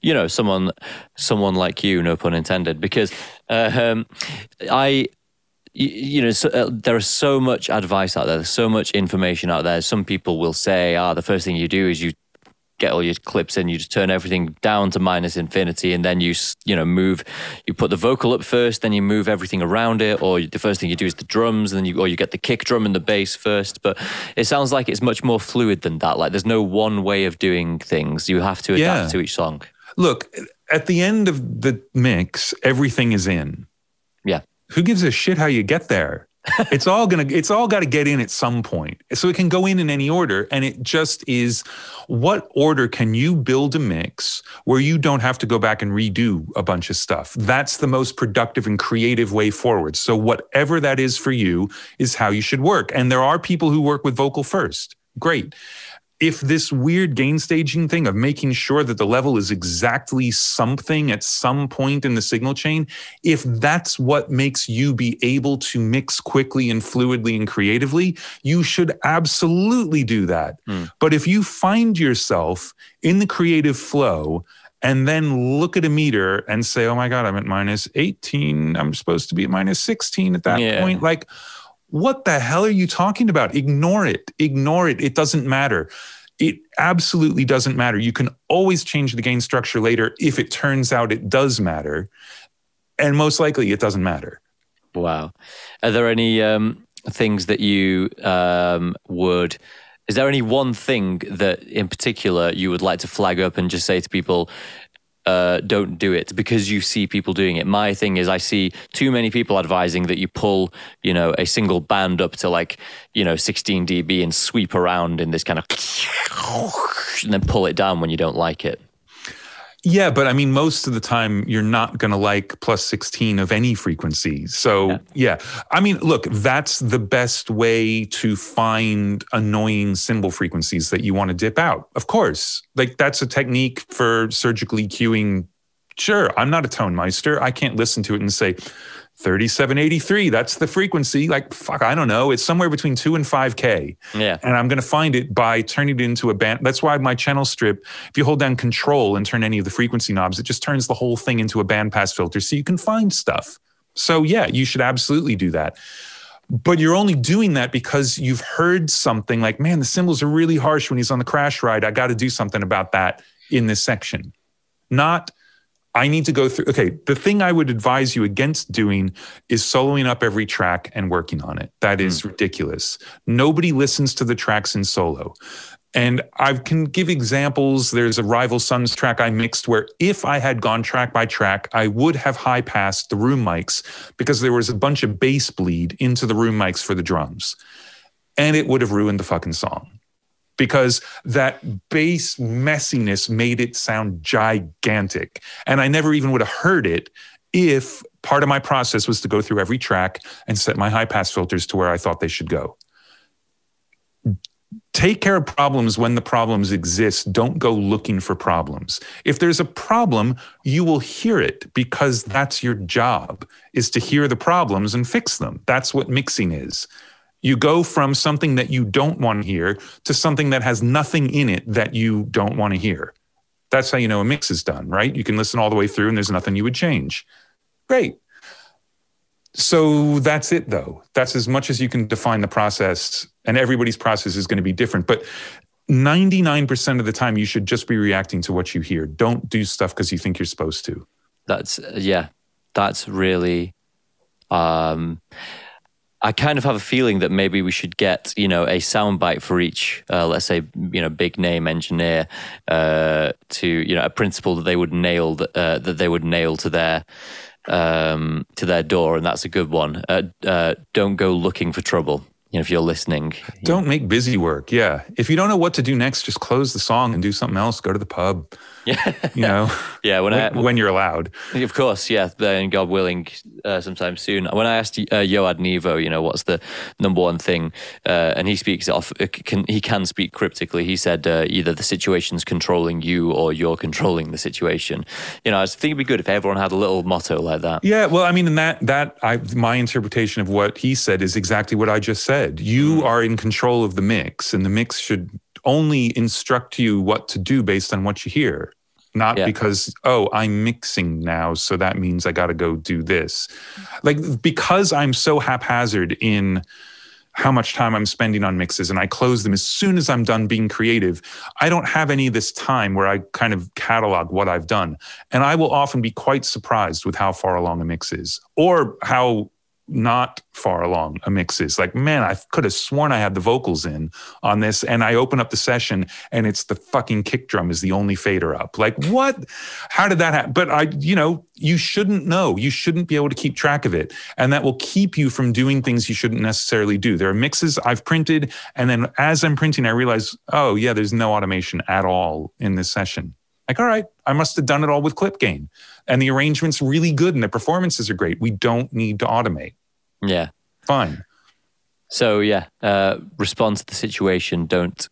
you know, someone someone like you, no pun intended. Because uh, um, I you, know, so, uh, there is so much advice out there. There's so much information out there. Some people will say, "Ah, the first thing you do is you get all your clips in, you just turn everything down to minus infinity, and then you you know move. You put the vocal up first, then you move everything around it, or the first thing you do is the drums, and then you or you get the kick drum and the bass first. But it sounds like it's much more fluid than that. Like there's no one way of doing things. You have to adapt yeah. to each song. Look, at the end of the mix, everything is in. Yeah who gives a shit how you get there? It's all gonna it's all got to get in at some point. So it can go in in any order and it just is what order can you build a mix where you don't have to go back and redo a bunch of stuff? That's the most productive and creative way forward. So whatever that is for you is how you should work. And there are people who work with vocal first. Great if this weird gain staging thing of making sure that the level is exactly something at some point in the signal chain, if that's what makes you be able to mix quickly and fluidly and creatively, you should absolutely do that. Mm. But if you find yourself in the creative flow, and then look at a meter and say, oh my God, I'm at minus 18. I'm supposed to be at minus 16 at that yeah. point. Like, what the hell are you talking about? Ignore it. Ignore it. It doesn't matter. It absolutely doesn't matter. You can always change the gain structure later if it turns out it does matter. And most likely it doesn't matter. Wow. Are there any um, things that you um, would is there any one thing that in particular you would like to flag up and just say to people uh, don't do it because you see people doing it. My thing is, I see too many people advising that you pull, you know, a single band up to like, you know, 16 dB and sweep around in this kind of, and then pull it down when you don't like it. Yeah, but I mean, most of the time you're not going to like plus 16 of any frequency. So, yeah. yeah. I mean, look, that's the best way to find annoying cymbal frequencies that you want to dip out. Of course. Like, that's a technique for surgically cueing. Sure, I'm not a Tonmeister. I can't listen to it and say, 3783 that's the frequency. Like fuck i don't know. It's somewhere between 2 and 5k yeah. And i'm going to find it by turning it into a band. That's why my channel strip if you hold down control and turn any of the frequency knobs it just turns the whole thing into a bandpass filter so you can find stuff. So yeah you should absolutely do that. But you're only doing that because you've heard something like man the cymbals are really harsh when he's on the crash ride. I got to do something about that in this section. Not I need to go through. Okay, the thing I would advise you against doing is soloing up every track and working on it. That is mm. ridiculous. Nobody listens to the tracks in solo. And I can give examples. There's a Rival Sons track I mixed where if I had gone track by track, I would have high passed the room mics because there was a bunch of bass bleed into the room mics for the drums. And it would have ruined the fucking song because that bass messiness made it sound gigantic. And I never even would have heard it if part of my process was to go through every track and set my high pass filters to where I thought they should go. Take care of problems when the problems exist. Don't go looking for problems. If there's a problem, you will hear it because that's your job is to hear the problems and fix them. That's what mixing is. You go from something that you don't want to hear to something that has nothing in it that you don't want to hear. That's how you know a mix is done, right? You can listen all the way through and there's nothing you would change. Great. So that's it, though. That's as much as you can define the process, and everybody's process is going to be different. But 99% of the time, you should just be reacting to what you hear. Don't do stuff because you think you're supposed to. That's, yeah, that's really. Um, I kind of have a feeling that maybe we should get, you know, a soundbite for each, uh, let's say, you know, big name engineer uh, to, you know, a principle that they would nail uh, that they would nail to their um, to their door, and that's a good one. Uh, uh, don't go looking for trouble. You know, if you're listening, don't make busy work. Yeah, if you don't know what to do next, just close the song and do something else. Go to the pub. Yeah, you know. yeah, when, when, I, when you're allowed. Of course, yeah. Then God willing, uh, sometime soon. When I asked uh, Yoad Nevo, you know, what's the number one thing, uh, and he speaks off. Uh, can, he can speak cryptically. He said uh, either the situation's controlling you or you're controlling the situation. You know, I think it'd be good if everyone had a little motto like that. Yeah, well, I mean, and that that I my interpretation of what he said is exactly what I just said. You mm. are in control of the mix, and the mix should only instruct you what to do based on what you hear not yeah. because oh i'm mixing now so that means i got to go do this like because i'm so haphazard in how much time i'm spending on mixes and i close them as soon as i'm done being creative i don't have any of this time where i kind of catalog what i've done and i will often be quite surprised with how far along a mix is or how not far along a mix is. Like man i could have sworn i had the vocals in on this and i open up the session and it's the fucking kick drum is the only fader up. Like what? How did that happen but i you know you shouldn't know. You shouldn't be able to keep track of it and that will keep you from doing things you shouldn't necessarily do. There are mixes i've printed and then as i'm printing i realize oh yeah there's no automation at all in this session like all right i must have done it all with clip gain and the arrangement's really good and the performances are great. We don't need to automate. Yeah. Fine. So yeah, uh, respond to the situation. Don't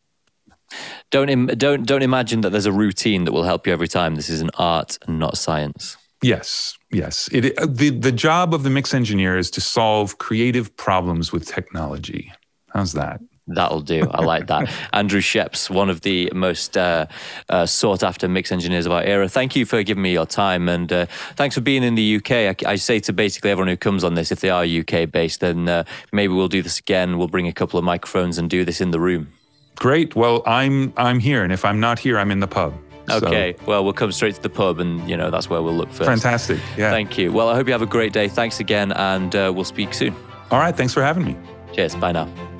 don't Im- don't don't imagine that there's a routine that will help you every time. This is an art and not science. Yes, yes. It, the the job of the mix engineer is to solve creative problems with technology. How's that? That'll do. I like that. Andrew Scheps, one of the most uh, uh, sought after mix engineers of our era. Thank you for giving me your time and uh, thanks for being in the UK. I, I, say to basically everyone who comes on this, if they are UK based, then uh, maybe we'll do this again. We'll bring a couple of microphones and do this in the room. Great. Well, I'm I'm here, and if I'm not here, I'm in the pub. Okay. So. Well, we'll come straight to the pub, and you know that's where we'll look first. Fantastic. Yeah. Thank you. Well, I hope you have a great day. Thanks again, and uh, we'll speak soon. All right. Thanks for having me. Cheers. Bye now.